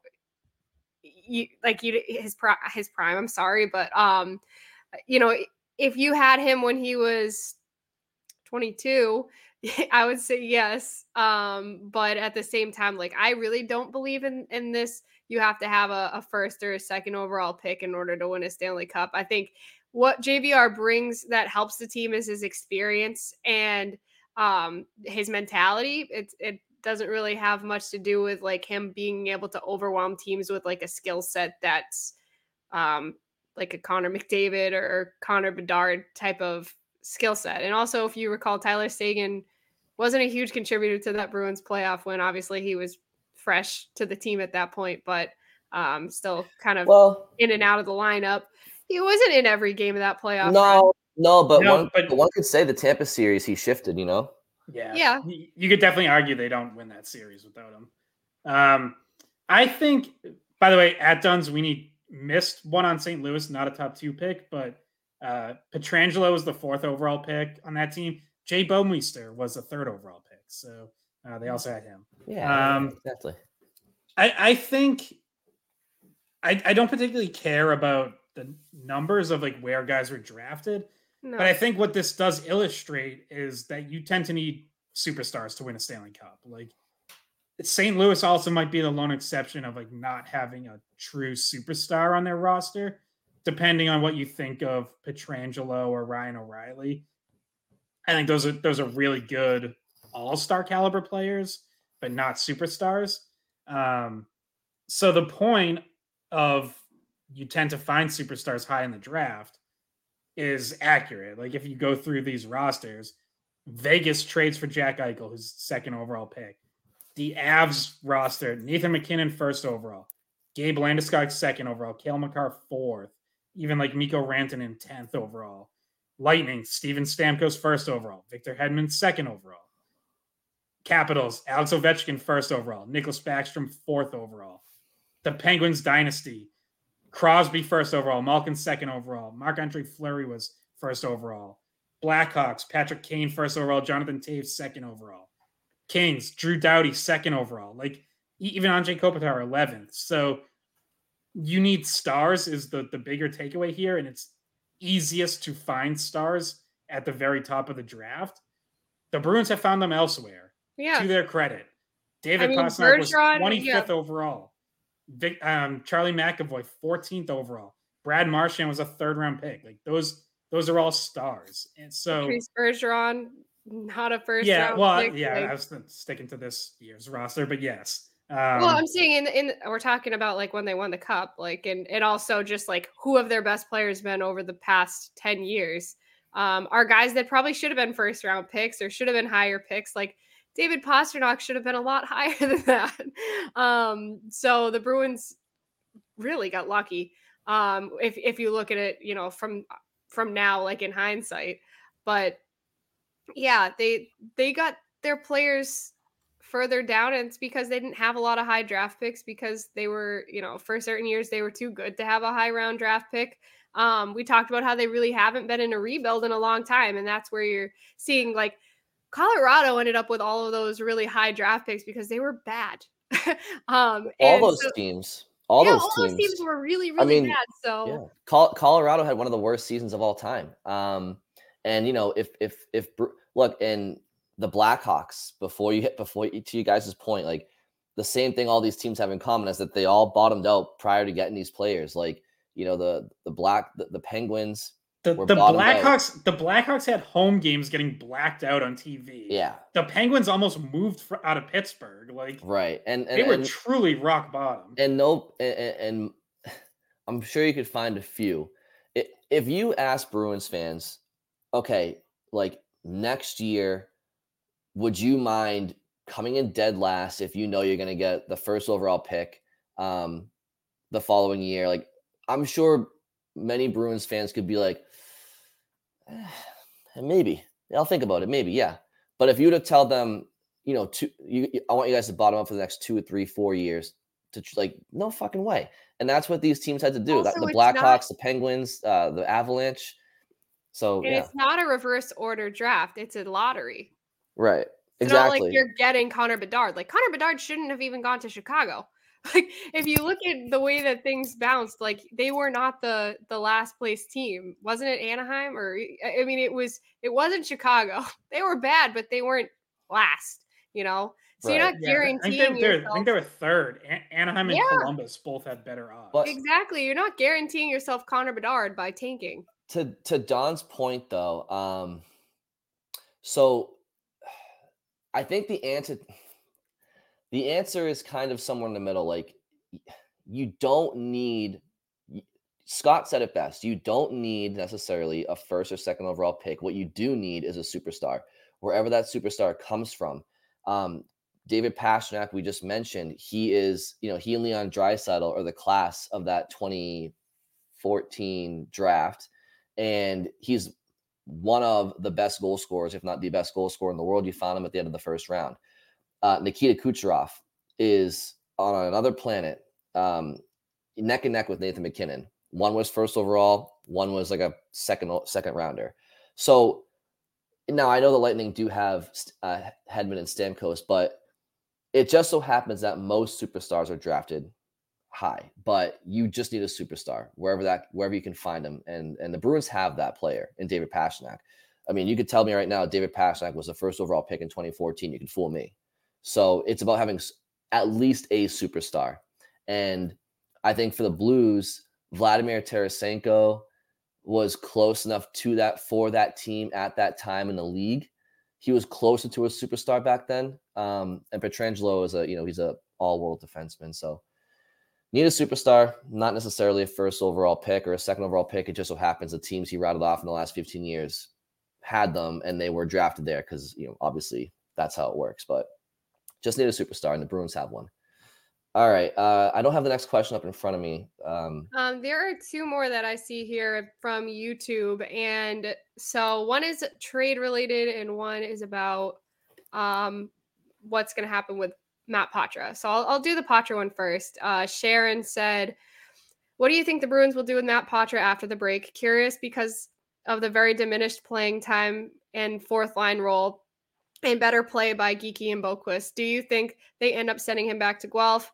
you like you his pri- his prime. I'm sorry, but um, you know if you had him when he was 22 i would say yes um but at the same time like i really don't believe in in this you have to have a, a first or a second overall pick in order to win a stanley cup i think what jvr brings that helps the team is his experience and um his mentality it, it doesn't really have much to do with like him being able to overwhelm teams with like a skill set that's um like a connor mcdavid or, or connor bedard type of skill set. And also, if you recall, Tyler Seguin wasn't a huge contributor to that Bruins playoff win. Obviously, he was fresh to the team at that point, but um, still kind of Well- in and out of the lineup. He wasn't in every game of that playoff. No, run. No, but No, one, but one could say the Tampa series he shifted. You know, Yeah. Yeah. You could definitely argue they don't win that series without him. Um, I think, by the way, at Duns, we need missed one on St. Louis, not a top two pick, but uh, Pietrangelo was the fourth overall pick on that team. Jay Bouwmeester was the third overall pick. So uh, they also had him. yeah, Um, exactly. I, I think I, I don't particularly care about the numbers of like where guys were drafted. No. But I think what this does illustrate is that you tend to need superstars to win a Stanley Cup. Like St. Louis also might be the lone exception of like not having a true superstar on their roster, depending on what you think of Pietrangelo or Ryan O'Reilly. I think those are those are really good all-star caliber players, but not superstars. Um, so the point of you tend to find superstars high in the draft is accurate. Like if you go through these rosters, Vegas trades for Jack Eichel, who's second overall pick. The Avs roster, Nathan MacKinnon first overall, Gabe Landeskog second overall, Cale Makar fourth, even like Mikko Rantanen tenth overall. Lightning, Steven Stamkos first overall, Victor Hedman second overall. Capitals, Alex Ovechkin first overall, Nicholas Backstrom fourth overall. The Penguins dynasty, Crosby first overall, Malkin second overall, Marc-Andre Fleury was first overall. Blackhawks, Patrick Kane first overall, Jonathan Toews second overall. Kings, Drew Doughty second overall. Like even Andre Kopitar 11th. So you need stars is the the bigger takeaway here, and it's easiest to find stars at the very top of the draft. The Bruins have found them elsewhere. Yeah. To their credit, David I mean, Pastrnak was 25th yeah. overall. Vic, um, Charlie McAvoy 14th overall. Brad Marchand was a third round pick. Like those, those are all stars. And so Patrice Bergeron, not a first yeah, well, pick, yeah, like- I was sticking to this year's roster, but yes. Um, well, I'm saying in in we're talking about like when they won the cup, like and and also just like who have their best players been over the past 10 years. Um, are guys that probably should have been first round picks or should have been higher picks. Like David Pastrnak should have been a lot higher than that. Um, so the Bruins really got lucky. Um, if if you look at it, you know, from from now, like in hindsight. But yeah, they they got their players further down and it's because they didn't have a lot of high draft picks because they were you know for certain years they were too good to have a high round draft pick um we talked about how they really haven't been in a rebuild in a long time and that's where you're seeing like colorado ended up with all of those really high draft picks because they were bad um All those so- teams. All yeah, those all teams. those teams were really I really mean, bad so Yeah, Col- Colorado had one of the worst seasons of all time. Um, and you know, if if if look in the Blackhawks before you hit before you, to you guys' point, like the same thing all these teams have in common is that they all bottomed out prior to getting these players. Like you know, the the black the, the Penguins the, the. Blackhawks, the Blackhawks had home games getting blacked out on TV. Yeah, The Penguins almost moved fr- out of Pittsburgh. Like right. And, and they were and- truly rock bottom. and no and, and i'm sure you could find a few if you ask bruins fans okay like next year would you mind coming in dead last if you know you're going to get the first overall pick um the following year like i'm sure many bruins fans could be like "Eh, maybe i'll think about it. Maybe yeah. But if you to tell them you know two you i want you guys to bottom up for the next two or three four years to like no fucking way. And that's what these teams had to do. Also, the blackhawks not- the penguins uh the avalanche. So and yeah. it's not a reverse order draft. It's a lottery. Right. It's not exactly. like you're getting Connor Bedard. Like Connor Bedard shouldn't have even gone to Chicago. Like if you look at the way that things bounced, like they were not the the last place team. Wasn't it Anaheim or I I mean it was it wasn't Chicago. They were bad, but they weren't last, you know. So you're not Yeah, I think, guaranteeing they, they're, I think they were third. An- Anaheim and Yeah. Columbus both had better odds. But- Exactly. You're not guaranteeing yourself Connor Bedard by tanking. to to Don's point though, um, so I think the answer the answer is kind of somewhere in the middle. Like you don't need Scott said it best. You don't need necessarily a first or second overall pick. What you do need is a superstar, wherever that superstar comes from. Um, David Pastrnak, we just mentioned, he is, you know, he and Leon Draisaitl are the class of that 2014 draft and he's one of the best goal scorers, if not the best goal scorer in the world. You found him at the end of the first round. Uh, Nikita Kucherov is on another planet, um, neck and neck with Nathan MacKinnon. One was first overall, one was like a second second rounder. So now I know the Lightning do have uh, Hedman and Stamkos, but it just so happens that most superstars are drafted high, but you just need a superstar wherever that wherever you can find them. And and the Bruins have that player in David Pastrnak. I mean, you could tell me right now David Pastrnak was the first overall pick in 2014. You can fool me. So it's about having at least a superstar. And I think for the Blues, Vladimir Tarasenko was close enough to that for that team at that time in the league. He was closer to a superstar back then. Um, and Pietrangelo is a, you know, he's a all-world defenseman. So need a superstar, not necessarily a first overall pick or a second overall pick. It just so happens the teams he rattled off in the last 15 years had them and they were drafted there because you know obviously that's how it works. But just need a superstar, and the Bruins have one. All right. Uh, I don't have the next question up in front of me. Um, Um, there are two more that I see here from YouTube, and so one is trade related, and one is about um, what's going to happen with Matt Poitras. So I'll, I'll do the Poitras one first. Uh, Sharon said, "What do you think the Bruins will do with Matt Poitras after the break? Curious because of the very diminished playing time and fourth line role." And better play by Geekie and Boqvist. Do you think they end up sending him back to Guelph?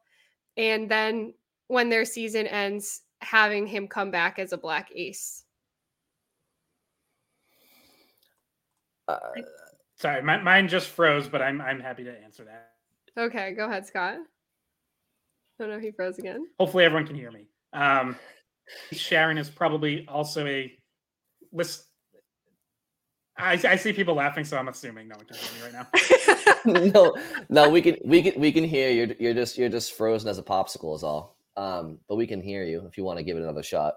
and then when their season ends, having him come back as a black ace. Uh, Sorry, my, mine just froze, but I'm I'm happy to answer that. Okay, go ahead, Scott. Oh no, he froze again. Hopefully, everyone can hear me. Um, Sharon is probably also a list. I, I see people laughing, so I'm assuming no one can hear me right now. no, no, we can we can we can hear you. You're, you're just you're just frozen as a popsicle is all. Um, but we can hear you if you want to give it another shot.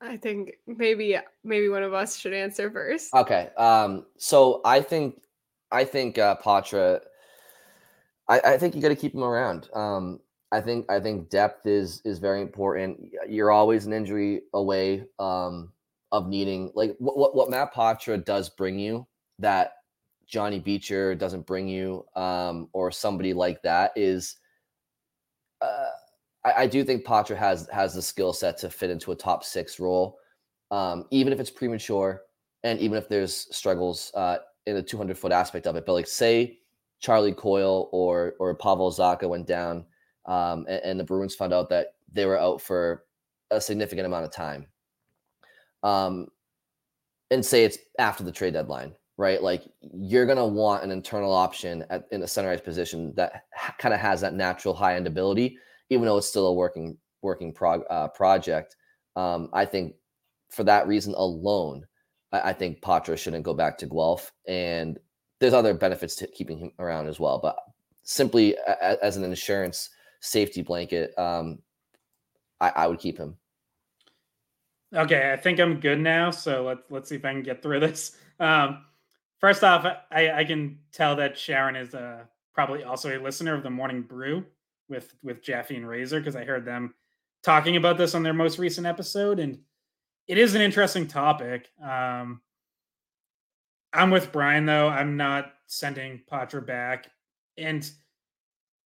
I think maybe maybe one of us should answer first. Okay. Um, so I think I think uh Poitras I, I think you got to keep him around. Um, I think I think depth is is very important. You're always an injury away um, of needing like what, what Matt Poitras does bring you that Johnny Beecher doesn't bring you, um, or somebody like that is. Uh, I, I do think Poitras has has the skill set to fit into a top six role, um, even if it's premature, and even if there's struggles uh, in the 200 foot aspect of it. But like, say Charlie Coyle or or Pavel Zacha went down um, and, and, the Bruins found out that they were out for a significant amount of time. Um, and say it's after the trade deadline, right? Like you're gonna want an internal option at, in a centerized position that ha- kind of has that natural high end ability, even though it's still a working working prog- uh, project. Um, I think for that reason alone, I, I think Poitras shouldn't go back to Guelph, and there's other benefits to keeping him around as well. But simply a- as an insurance safety blanket, um, I, I would keep him. Okay, I think I'm good now. So let's let's see if I can get through this. Um, first off, I, I can tell that Sharon is uh, probably also a listener of the Morning Brew with with Jaffe and Razor because I heard them talking about this on their most recent episode, and it is an interesting topic. Um, I'm with Brian though. I'm not sending Poitras back, and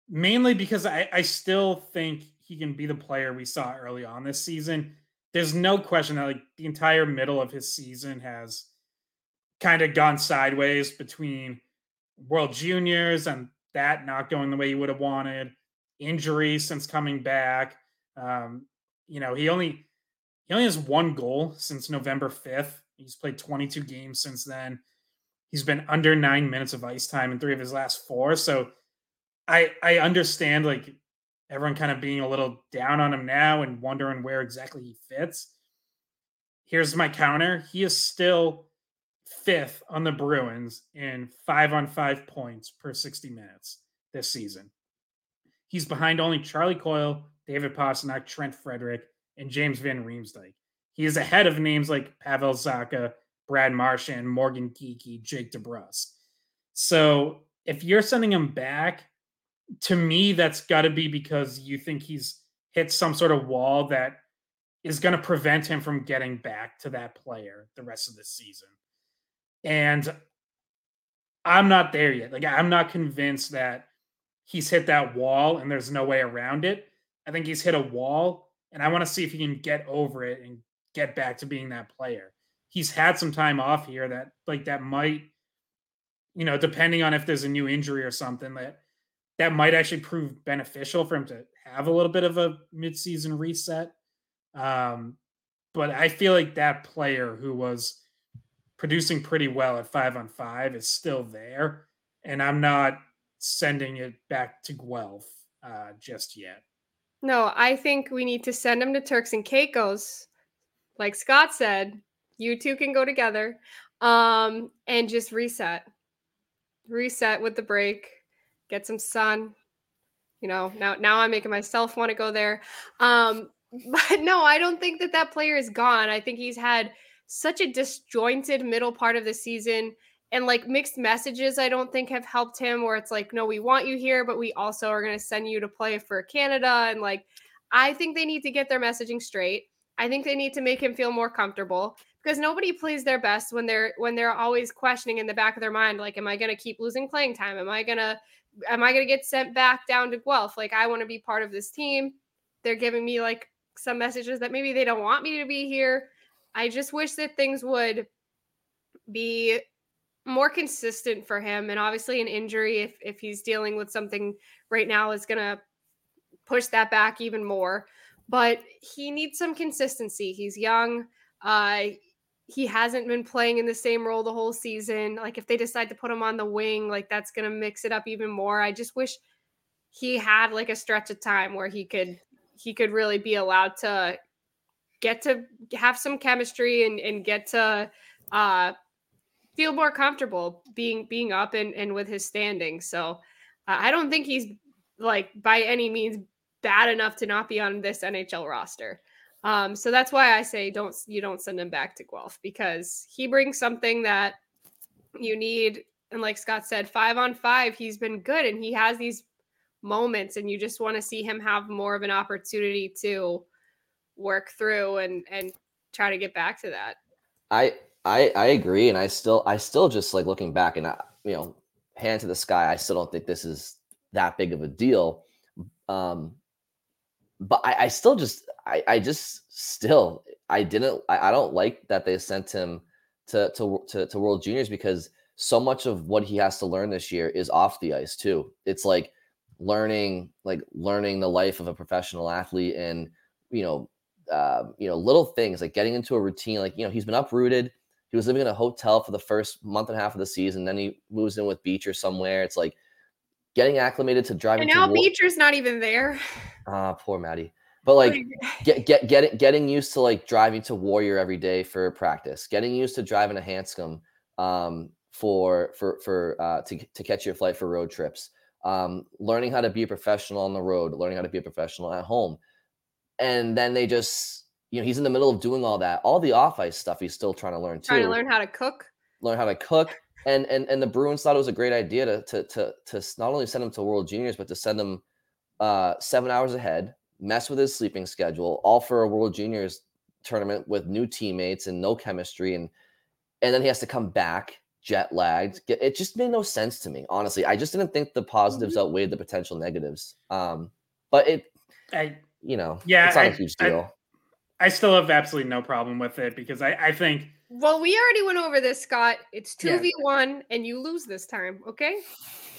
mainly because I, I still think he can be the player we saw early on this season. There's no question that like the entire middle of his season has kind of gone sideways between World Juniors and that not going the way he would have wanted, injuries since coming back. Um, you know, he only he only has one goal since November 5th. He's played 22 games since then. He's been under nine minutes of ice time in three of his last four. So I I understand like everyone kind of being a little down on him now and wondering where exactly he fits. Here's my counter. He is still fifth on the Bruins in five on five points per 60 minutes this season. He's behind only Charlie Coyle, David Pastrnak, Trent Frederic, and James Van Riemsdyk. He is ahead of names like Pavel Zacha, Brad Marchand, Morgan Geekie, Jake DeBrusk. So if you're sending him back, to me, that's got to be because you think he's hit some sort of wall that is going to prevent him from getting back to that player the rest of the season. And I'm not there yet. Like, I'm not convinced that he's hit that wall and there's no way around it. I think he's hit a wall, and I want to see if he can get over it and get back to being that player. He's had some time off here that, like, that might, you know, depending on if there's a new injury or something, that that might actually prove beneficial for him to have a little bit of a midseason reset. Um, but I feel like that player who was producing pretty well at five on five is still there, and I'm not sending it back to Guelph uh, just yet. No, I think we need to send him to Turks and Caicos, like Scott said. You two can go together, um, and just reset, reset with the break, get some sun. You know, now now I'm making myself want to go there. Um, but no, I don't think that that player is gone. I think he's had such a disjointed middle part of the season and like mixed messages i don't think have helped him where it's like no we want you here but we also are going to send you to play for canada and like i think they need to get their messaging straight i think they need to make him feel more comfortable because nobody plays their best when they're when they're always questioning in the back of their mind like am i going to keep losing playing time am i going to am i going to get sent back down to guelph? Like i want to be part of this team. They're giving me like some messages that maybe they don't want me to be here. I just wish that things would be more consistent for him. And obviously an injury if if he's dealing with something right now is going to push that back even more. But he needs some consistency. He's young. Uh he hasn't been playing in the same role the whole season like if they decide to put him on the wing like that's going to mix it up even more i just wish he had like a stretch of time where he could he could really be allowed to get to have some chemistry and and get to uh feel more comfortable being being up and, and with his standing. So uh, I don't think he's like by any means bad enough to not be on this NHL roster. Um, so that's why I say don't you don't send him back to Guelph because he brings something that you need. And like Scott said, five on five, he's been good and he has these moments, and you just want to see him have more of an opportunity to work through and and try to get back to that. I I I agree, and I still I still just like looking back and I, you know, hand to the sky. I still don't think this is that big of a deal. Um, but I, I still just I I just still I didn't I, I don't like that they sent him to, to to to World Juniors because so much of what he has to learn this year is off the ice too. It's like learning like learning the life of a professional athlete and you know uh, you know little things like getting into a routine like you know he's been uprooted he was living in a hotel for the first month and a half of the season. Then he moves in with Beecher somewhere. It's like getting acclimated to driving. And now to Beecher's not even there. Ah, poor Maddie. But like get get getting getting used to like driving to Warrior every day for practice, getting used to driving a Hanscom um, for for for uh, to to catch your flight for road trips, um, learning how to be a professional on the road, learning how to be a professional at home, and then they just you know, he's in the middle of doing all that. All the off ice stuff he's still trying to learn too. Trying to learn how to cook. Learn how to cook. And and and the Bruins thought it was a great idea to to to to not only send him to World Juniors, but to send him uh, seven hours ahead, mess with his sleeping schedule, all for a World Juniors tournament with new teammates and no chemistry, and and then he has to come back jet lagged. It just made no sense to me, honestly. I just didn't think the positives mm-hmm. outweighed the potential negatives. Um, but it, I, you know, yeah, it's not I, a huge deal. I still have absolutely no problem with it because I, I think. Well, we already went over this, Scott. It's two v one, and you lose this time. Okay.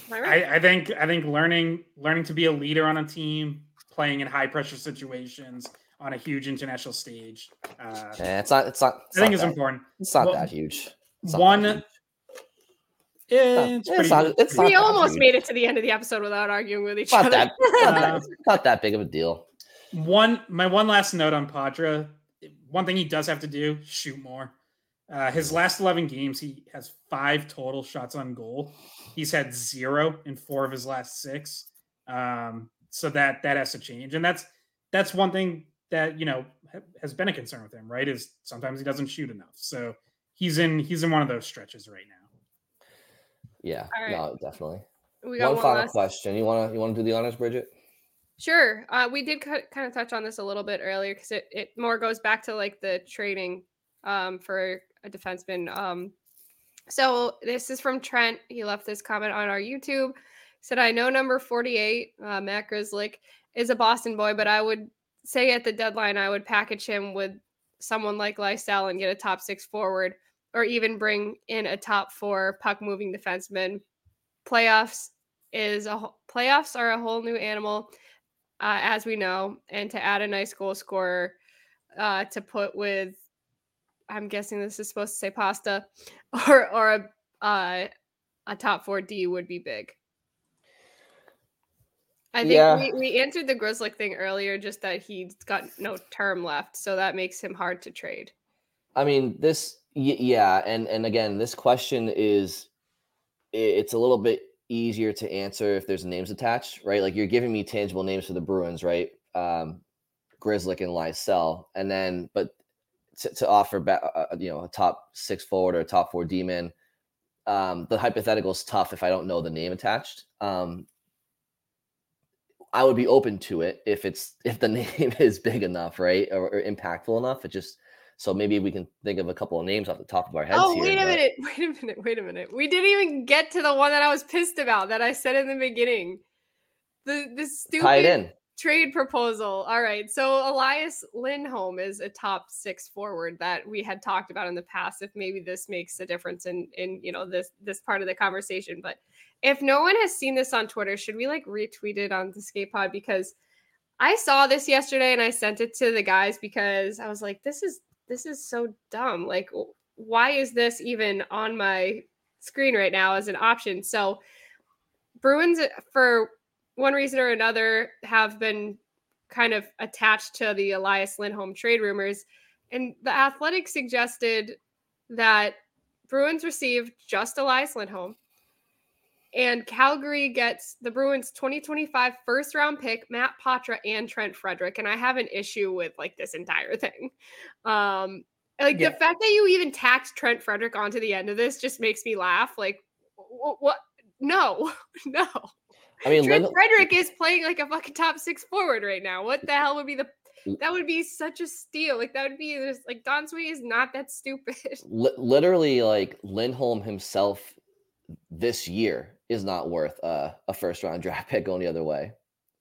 Right? I, I think I think learning learning to be a leader on a team, playing in high pressure situations on a huge international stage. Uh, yeah, it's not. It's not. It's I think not it's that, important. It's not well, that huge. It's one. That huge. Yeah, it's, it's, pretty, not, it's we not almost made it to the end of the episode without arguing with each Not other. that, not, that, Uh, not that big of a deal. One, my one last note on Poitras. One thing he does have to do: shoot more. Uh, his last eleven games, he has five total shots on goal. He's had zero in four of his last six. Um, so that that has to change, and that's that's one thing that you know ha- has been a concern with him. Right? Is sometimes he doesn't shoot enough. So he's in he's in one of those stretches right now. Yeah, All right. no, definitely. We got one, one final last- question. You wanna you wanna do the honors, Bridgette? Sure. Uh, we did kind of touch on this a little bit earlier because it, it more goes back to like the training um, for a defenseman. Um, so this is from Trent. He left this comment on our YouTube. Said, I know number 48, uh, Matt Grzelcyk, is a Boston boy, but I would say at the deadline, I would package him with someone like Lysell and get a top six forward or even bring in a top four puck moving defenseman. Playoffs, is a playoffs are a whole new animal, uh, as we know, and to add a nice goal scorer uh, to put with, I'm guessing this is supposed to say pasta, or or a uh, a top four D would be big. I think Yeah. we, we answered the Grzelcyk thing earlier, just that he's got no term left, so that makes him hard to trade. I mean, this, y- yeah, and and again, this question is, it's a little bit easier to answer if there's names attached, right? Like you're giving me tangible names for the Bruins, right? Um, Grzelcyk and Lysell, and then but to, to offer back, uh, you know, a top six forward or a top four D man, um, the hypothetical is tough if I don't know the name attached. Um, I would be open to it if it's if the name is big enough, right, or, or impactful enough. It just so maybe we can think of a couple of names off the top of our heads. Oh, here, wait a but- minute. Wait a minute. Wait a minute. We didn't even get to the one that I was pissed about that I said in the beginning. The the stupid Tie it in. Trade proposal. All right. So Elias Lindholm is a top six forward that we had talked about in the past. If maybe this makes a difference in in you know this this part of the conversation. But if no one has seen this on Twitter, should we like retweet it on the skate pod? Because I saw this yesterday and I sent it to the guys because I was like, this is this is so dumb. Like, why is this even on my screen right now as an option? So Bruins, uh, for one reason or another, have been kind of attached to the Elias Lindholm trade rumors. And the Athletic suggested that Bruins received just Elias Lindholm. And Calgary gets the Bruins 2025 first round pick, Matt Poitras and Trent Frederic. And I have an issue with like this entire thing. Um, like Yeah. the fact that you even taxed Trent Frederic onto the end of this just makes me laugh. Like, wh- what? No, no. I mean, Trent Lind- Frederic is playing like a fucking top six forward right now. What the hell would be the? That would be such a steal. Like that would be just like Don Sweeney is not that stupid. li- literally like Lindholm himself this year is not worth uh, a first round draft pick going the other way.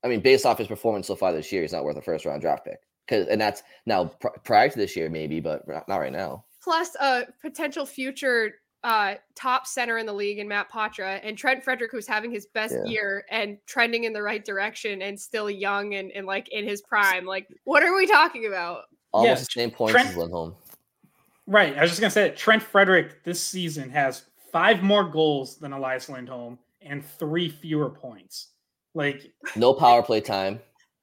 I mean, based off his performance so far this year, he's not worth a first round draft pick. Cause, and that's now pr- prior to this year, maybe, but not right now. Plus a potential future uh top center in the league in Matt Poitras and Trent Frederic who's having his best Yeah. year and trending in the right direction and still young and, and like in his prime. Like what are we talking about? Almost Yes, the same points Trent- as Lindholm. Right. I was just gonna say that Trent Frederic this season has five more goals than Elias Lindholm and three fewer points. Like No power play time.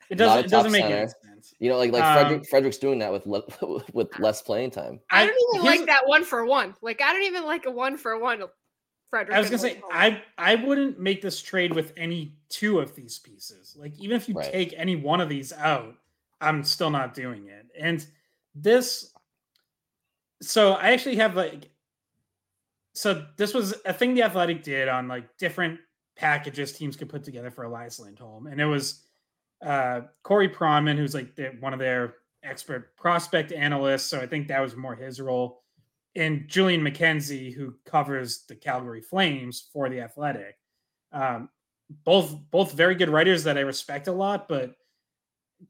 it doesn't it doesn't make center. any sense. You know, like like Um, Frederic, Frederic's doing that with le- with less playing time. I don't even here's- like that one for one. Like I don't even like a one for one Frederic. I was gonna say Lindholm. I I wouldn't make this trade with any two of these pieces. Like even if you Right. take any one of these out, I'm still not doing it. And this so I actually have like so this was a thing the athletic did on like different packages teams could put together for Elias Lindholm. And it was uh Corey Pronman, who's like the, one of their expert prospect analysts. So I think that was more his role. And Julian McKenzie, who covers the Calgary Flames for the Athletic. Um, both both very good writers that I respect a lot, but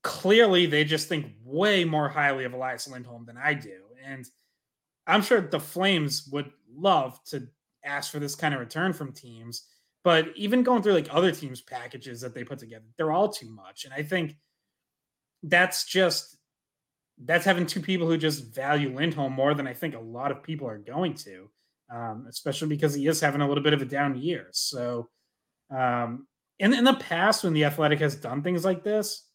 clearly they just think way more highly of Elias Lindholm than I do. And I'm sure the Flames would love to ask for this kind of return from teams. But even going through like other teams' packages that they put together, they're all too much. And I think that's just that's having two people who just value Lindholm more than I think a lot of people are going to, um, especially because he is having a little bit of a down year. So, um, in in the past, when the Athletic has done things like this,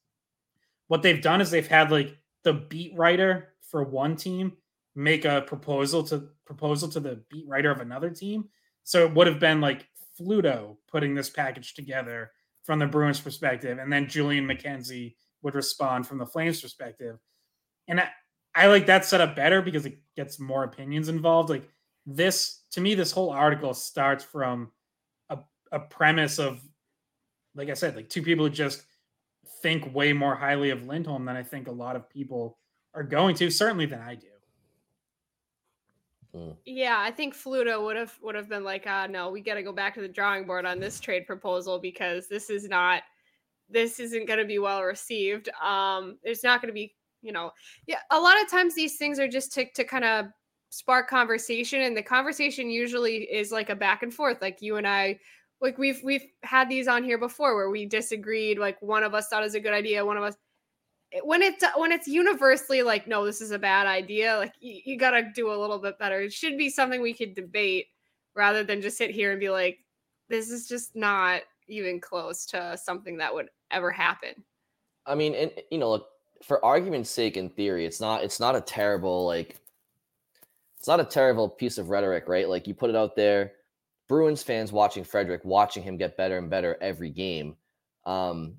what they've done is they've had like the beat writer for one team make a proposal to proposal to the beat writer of another team. So it would have been like Fluto putting this package together from the Bruins perspective, and then Julian McKenzie would respond from the Flames perspective. And I, I like that setup better because it gets more opinions involved. Like this, to me, this whole article starts from a, a premise of, like I said, like two people who just think way more highly of Lindholm than I think a lot of people are going to, certainly than I do. Yeah, I think Fluto would have would have been like, ah, no, we got to go back to the drawing board on this trade proposal because this is not, this isn't going to be well received. Um, there's not going to be, you know, yeah. A lot of times these things are just to to kind of spark conversation, and the conversation usually is like a back and forth. Like you and I like we've we've had these on here before where we disagreed. Like one of us thought it was a good idea, one of us when it's when it's universally like no this is a bad idea like you, you got to do a little bit better. It should be something we could debate rather than just sit here and be like this is just not even close to something that would ever happen. I mean and you know look for argument's sake in theory it's not it's not a terrible like it's not a terrible piece of rhetoric right? Like you put it out there bruins fans watching frederic watching him get better and better every game um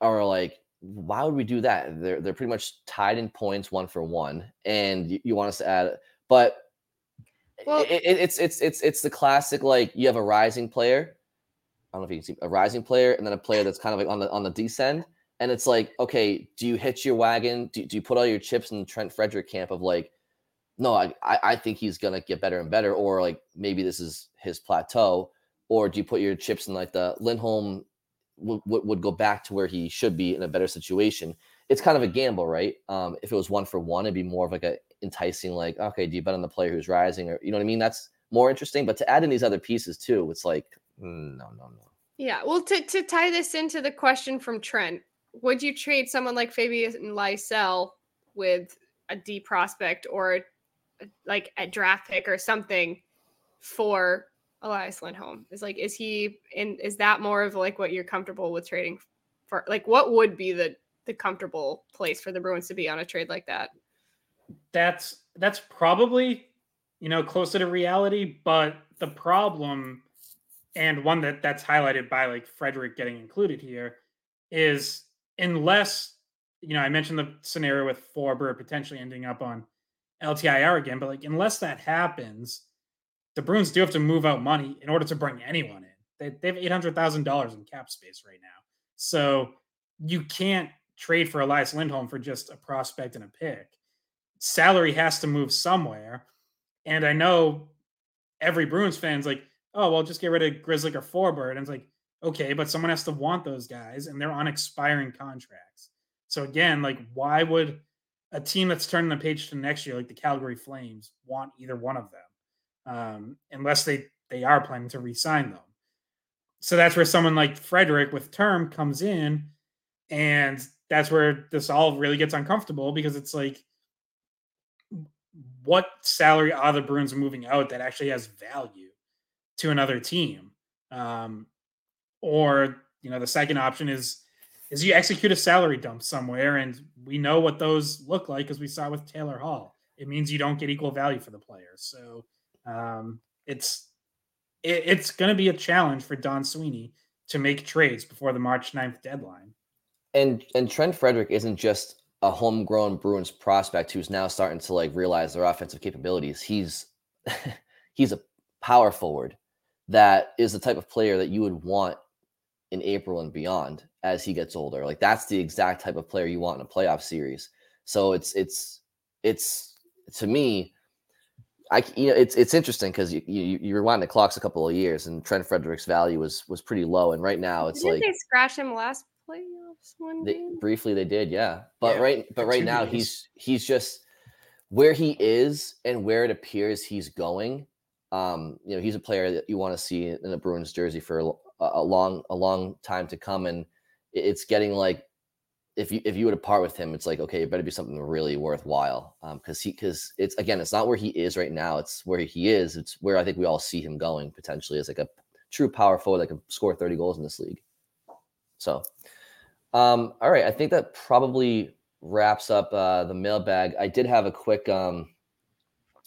are like why would we do that? They're they're pretty much tied in points, one for one, and you, you want us to add, but well, it, it, it's it's it's it's the classic like you have a rising player. I don't know if you can see a rising player, and then a player that's kind of like on the on the descend, and it's like, okay, do you hitch your wagon? Do, do you put all your chips in the Trent Frederic camp of like, no, I I think he's gonna get better and better, or like maybe this is his plateau, or do you put your chips in like the Lindholm would, would go back to where he should be in a better situation. It's kind of a gamble, right? Um, if it was one for one, it'd be more of like a enticing, like, okay, do you bet on the player who's rising, or you know what I mean? That's more interesting. But to add in these other pieces too, it's like, mm, no, no, no. Yeah. Well, to to tie this into the question from Trent, would you trade someone like Fabian Lysell with a D prospect or like a draft pick or something for Elias Lindholm? Is like, is he in? Is that more of like what you're comfortable with trading for? Like, what would be the the comfortable place for the Bruins to be on a trade like that? That's that's probably you know closer to reality, but the problem and one that that's highlighted by like Frederic getting included here is unless you know I mentioned the scenario with Forbort potentially ending up on LTIR again, but like unless that happens, the Bruins do have to move out money in order to bring anyone in. They, they have eight hundred thousand dollars in cap space right now, so you can't trade for Elias Lindholm for just a prospect and a pick. Salary has to move somewhere, and I know every Bruins fan's like, oh well, just get rid of Grzelcyk or Forbort, and it's like, okay, but someone has to want those guys, and they're on expiring contracts. So again, like, why would a team that's turning the page to next year, like the Calgary Flames, want either one of them? Um, unless they they are planning to re-sign them. So that's where someone like Frederic with term comes in, and that's where this all really gets uncomfortable because it's like, what salary are the Bruins moving out that actually has value to another team? Um, or you know, the second option is is you execute a salary dump somewhere, and we know what those look like because we saw with Taylor Hall. It means you don't get equal value for the player. So um, it's it, it's going to be a challenge for Don Sweeney to make trades before the March 9th deadline. And and Trent Frederic isn't just a homegrown Bruins prospect who's now starting to like realize their offensive capabilities. He's he's a power forward that is the type of player that you would want in April and beyond as he gets older. Like that's the exact type of player you want in a playoff series. So it's it's it's to me I you know it's it's interesting because you, you you rewind the clocks a couple of years and Trent Frederic's value was was pretty low and right now it's Didn't like they scratch him last playoffs one they, game? briefly they did yeah but Yeah, right but right now games. he's he's just where he is and where it appears he's going um you know he's a player that you want to see in a Bruins jersey for a, a long a long time to come and it's getting like if you if you were to part with him, it's like okay, it better be something really worthwhile. Um, because he because it's again, it's not where he is right now. It's where he is. It's where I think we all see him going potentially as like a true power forward that can score thirty goals in this league. So, um, all right, I think that probably wraps up uh, the mailbag. I did have a quick um,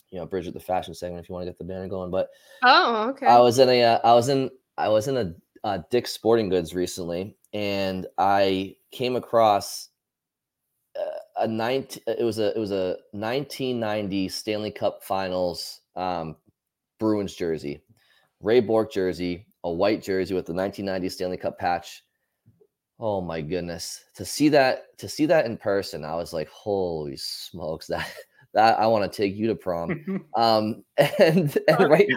you know, Bridgette the fashion segment if you want to get the banner going, but Oh, okay. I was in a uh, I was in I was in a uh, Dick's Sporting Goods recently, and I came across uh, a 19 it was a it was a 1990 Stanley Cup Finals um, Bruins jersey, Ray Bourque jersey, a white jersey with the 1990 Stanley Cup patch. Oh my goodness! To see that to see that in person, I was like, "Holy smokes!" That that I want to take you to prom. um, and and right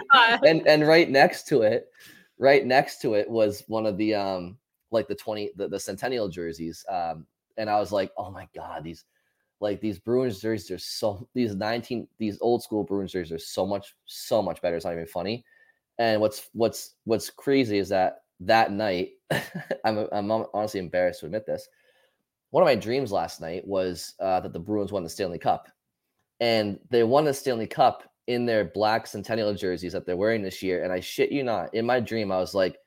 and and right next to it, right next to it was one of the um like the 20 the, the centennial jerseys. Um, and I was like, oh my god, these like these Bruins jerseys are so these 19 these old school Bruins jerseys are so much so much better. It's not even funny. And what's what's what's crazy is that that night, I'm I'm honestly embarrassed to admit this. One of my dreams last night was uh, that the Bruins won the Stanley Cup, and they won the Stanley Cup in their black Centennial jerseys that they're wearing this year. And I shit you not, in my dream, I was like,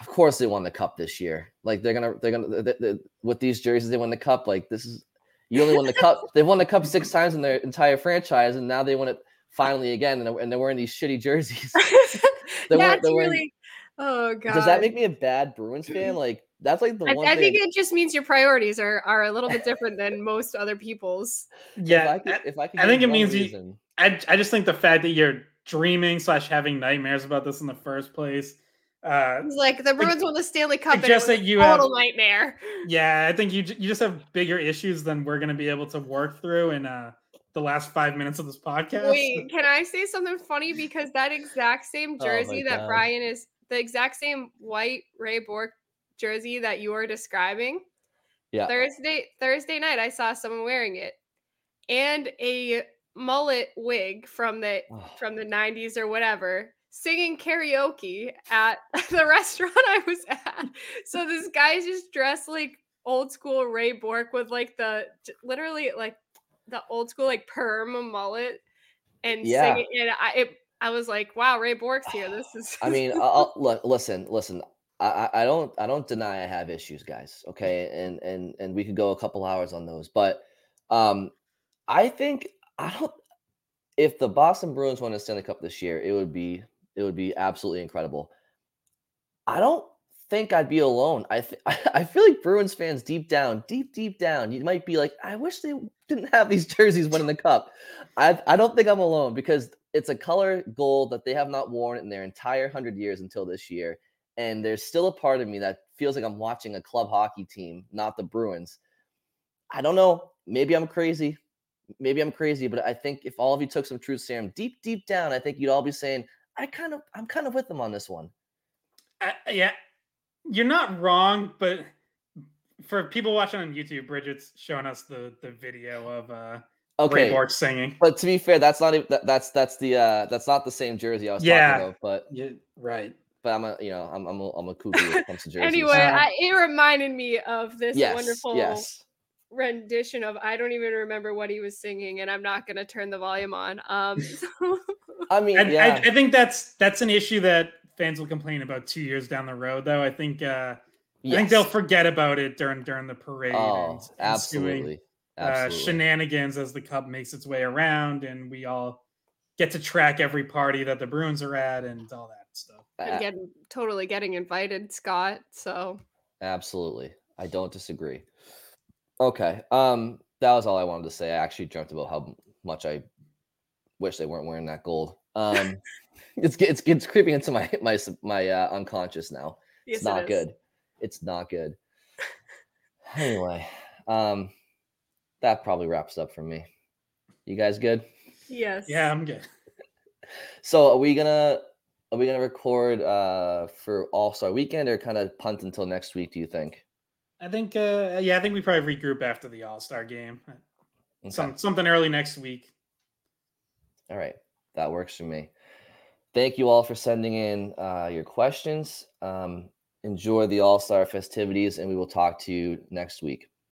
of course they won the cup this year. Like they're gonna they're gonna they, they, with these jerseys they won the cup. Like this is you only won the cup. They've won the cup six times in their entire franchise, and now they won it finally again. And they're, and they're wearing these shitty jerseys. they're wearing, wearing, really. Oh god. Does that make me a bad Bruins fan? Like that's like the I, one. I thing. think it just means your priorities are are a little bit different than most other people's. Yeah, if I, could, if I, could I think it means reason, you. I, I just think the fact that you're dreaming slash having nightmares about this in the first place. Uh, It's like the Bruins won the Stanley Cup. and it just was that a you total have- nightmare. yeah, I think you you just have bigger issues than we're gonna be able to work through in uh the last five minutes of this podcast. Wait, can I say something funny? Because that exact same Oh jersey that God. Brian is the exact same white Ray Bourque jersey that you were describing. Yeah. Thursday Thursday night, I saw someone wearing it, and a mullet wig from the from the '90s or whatever, singing karaoke at the restaurant I was at. So this guy's just dressed like old school Ray Bourque with like the literally like the old school like perm mullet and Yeah. singing. And I it, I was like, wow, Ray Bourque's here. This is. I mean, I'll, look, listen, listen. I, I I don't, I don't deny I have issues, guys. Okay, and and and we could go a couple hours on those, but um, I think I don't. If the Boston Bruins won the Stanley Cup this year, it would be, it would be absolutely incredible. I don't think I'd be alone. I th- I feel like Bruins fans deep down, deep deep down, you might be like, I wish they didn't have these jerseys winning the cup. I I don't think I'm alone because it's a color gold that they have not worn in their entire hundred years until this year, and there's still a part of me that feels like I'm watching a club hockey team, not the Bruins. I don't know. Maybe I'm crazy. Maybe I'm crazy, but I think if all of you took some truth serum deep, deep down, I think you'd all be saying, I kind of, I'm kind of with them on this one. I, yeah, you're not wrong, but for people watching on YouTube, Bridgette's showing us the the video of uh Okay. Ray Bourque singing. But to be fair, that's not even that, that's that's the uh that's not the same jersey I was Yeah. talking about. But yeah, right. But I'm a you know I'm I'm a, I'm a cuckoo when it comes to jerseys. Anyway, I, it reminded me of this yes, wonderful yes. rendition of I don't even remember what he was singing, and I'm not gonna turn the volume on. Um, I mean, I, yeah. I, I think that's that's an issue that fans will complain about two years down the road, though. I think uh I think they'll forget about it during during the parade. Oh, and ensuing, absolutely. Uh, shenanigans as the cup makes its way around, and we all get to track every party that the Bruins are at and all that stuff. and getting totally getting invited, Scott. So Absolutely. I don't disagree. Okay. Um, that was all I wanted to say. I actually dreamt about how much I wish they weren't wearing that gold. Um, it's it's it's creeping into my my my uh, unconscious now. Yes, It's not is. good. It's not good. Anyway, um, that probably wraps up for me. You guys good? yes, Yeah, I'm good. So are we gonna are we gonna record uh for All Star Weekend or kind of punt until next week? Do you think? I think uh yeah, I think we probably regroup after the All Star game. Some something early next week. All right, that works for me. Thank you all for sending in uh, your questions. Um, enjoy the All Star festivities, and we will talk to you next week.